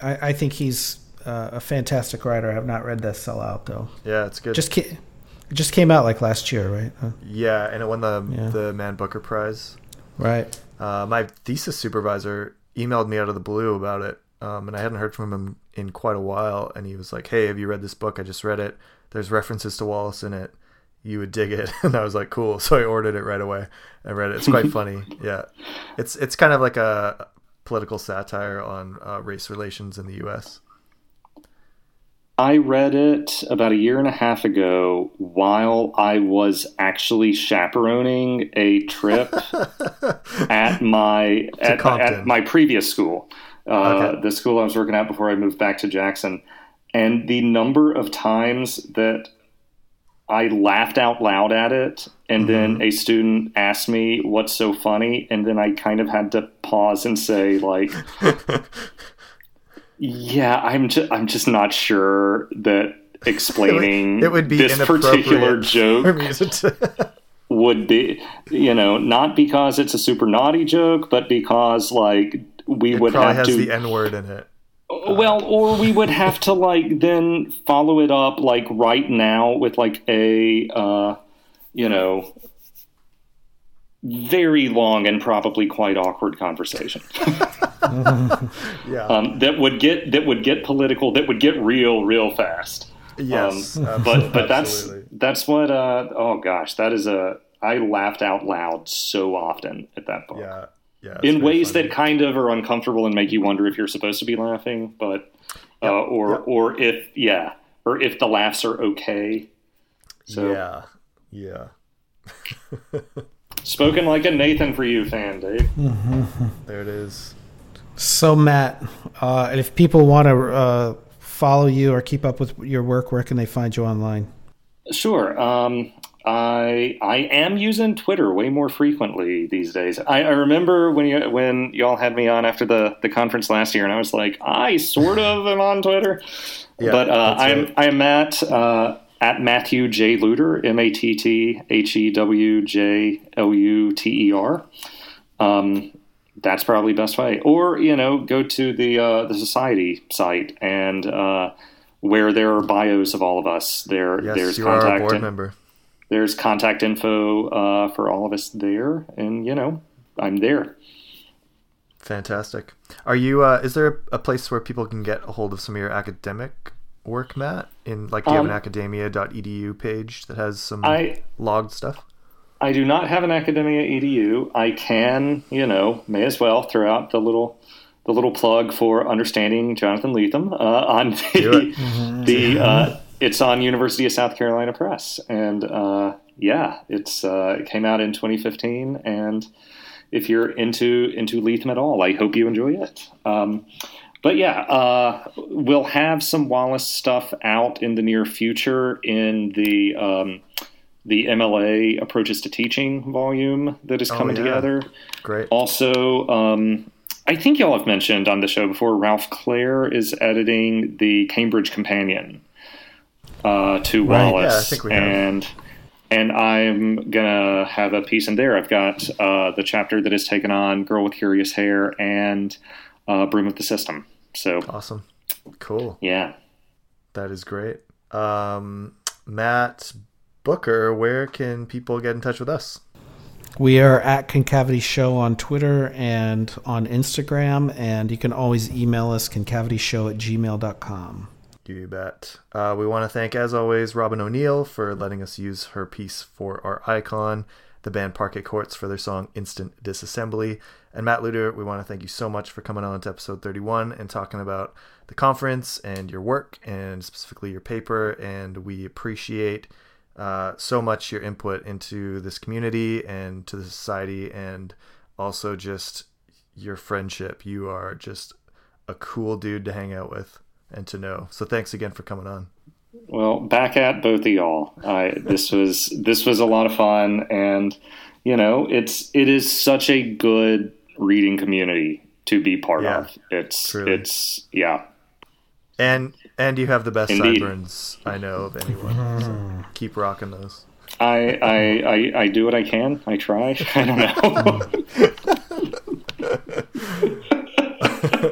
I, I think he's uh, a fantastic writer. I have not read that sellout though.
Yeah, it's good.
Just ca- it just came out like last year, right? Uh,
yeah, and it won the yeah. the Man Booker Prize.
Right.
Uh, my thesis supervisor emailed me out of the blue about it, um, and I hadn't heard from him in quite a while. And he was like, "Hey, have you read this book? I just read it. there's references to Wallace in it, you would dig it. And I was like, cool. So I ordered it right away. I read it. It's quite funny. Yeah, it's it's kind of like a political satire on uh, race relations in the U.S.
I read it about a year and a half ago while I was actually chaperoning a trip at my at, at, my previous school, uh, okay. the school I was working at before I moved back to Jackson, and the number of times that I laughed out loud at it, and mm-hmm. then a student asked me what's so funny, and then I kind of had to pause and say like. Yeah, I'm just I'm just not sure that explaining it would be this particular joke would be you know not because it's a super naughty joke, but because like we
it
would
have
has
to the N word in it.
Uh, well, or we would have to like then follow it up like right now with like a uh, you know very long and probably quite awkward conversation. yeah. Um, that would get that would get political. That would get real real fast.
Yes,
um, but but that's that's what. Uh, oh gosh, that is a. I laughed out loud so often at that book.
Yeah, yeah.
In ways funny. that kind of are uncomfortable and make you wonder if you're supposed to be laughing, but uh, yep. or yep. or if yeah, or if the laughs are okay.
So yeah, yeah.
Spoken like a Nathan for you fan, Dave.
Mm-hmm. There it is.
So, Matt, uh, if people want to uh, follow you or keep up with your work, where can they find you online?
Sure. Um, I I am using Twitter way more frequently these days. I, I, remember when you when y'all had me on after the, the conference last year, and I was like, I sort of am on Twitter, yeah, but uh, I'm right. I'm at uh, at Matthew J. Luter, M A T T H E W J L U T E R. Um, that's probably best way. Or you know, go to the uh, the society site and uh, where there are bios of all of us. There,
yes,
there's
you
contact.
Are a board in, member.
There's contact info uh, for all of us there, and you know, I'm there.
Fantastic. Are you? Uh, is there a place where people can get a hold of some of your academic work, Matt? In like, do you um, have an um, academia.edu page that has some I, logged stuff?
I do not have an academia edu. I can, you know, may as well throw out the little the little plug for understanding Jonathan Lethem uh, on the the uh, it's on University of South Carolina Press, and uh, yeah, it's uh, it came out in 2015, and if you're into into Lethem at all, I hope you enjoy it. Um, but yeah, uh, we'll have some Wallace stuff out in the near future in the um, the MLA approaches to teaching volume that is oh, coming oh, yeah. together.
Great.
Also, um, I think y'all have mentioned on the show before. Ralph Clare is editing the Cambridge Companion uh, to right. Wallace,
yeah,
and and I'm gonna have a piece in there. I've got uh, the chapter that has taken on Girl with Curious Hair and uh, Broom of the System. So
awesome, cool.
Yeah,
that is great. Um, Matt Bucher, where can people get in touch with us?
We are at Concavity Show on Twitter and on Instagram, and you can always email us concavityshow at gmail.com.
You bet. Uh, we want to thank, as always, Robin O'Neill for letting us use her piece for our icon, the band Parquet Courts for their song Instant Disassembly, and Matt Luter, we want to thank you so much for coming on to episode 31 and talking about the conference and your work and specifically your paper. And we appreciate uh, so much your input into this community and to the society and also just your friendship. You are just a cool dude to hang out with and to know. So thanks again for coming on.
Well, back at both of y'all. I, this was this was a lot of fun, and you know, it's it is such a good reading community to be part yeah, of. It's truly. it's yeah.
And and you have the best Indeed. sideburns I know of anyone. So keep rocking those.
I, I I I do what I can. I try. I don't know.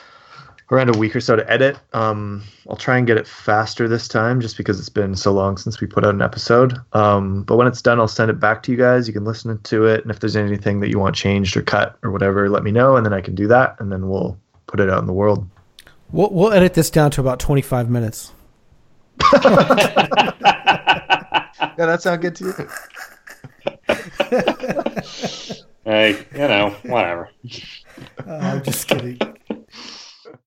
around a week or so to edit. Um, I'll try and get it faster this time just because it's been so long since we put out an episode. Um, but when it's done, I'll send it back to you guys. You can listen to it. And if there's anything that you want changed or cut or whatever, let me know. And then I can do that. And then we'll put it out in the world.
We'll, we'll edit this down to about 25 minutes.
yeah, that sounds good to you.
hey, you know, whatever.
Uh, I'm just kidding.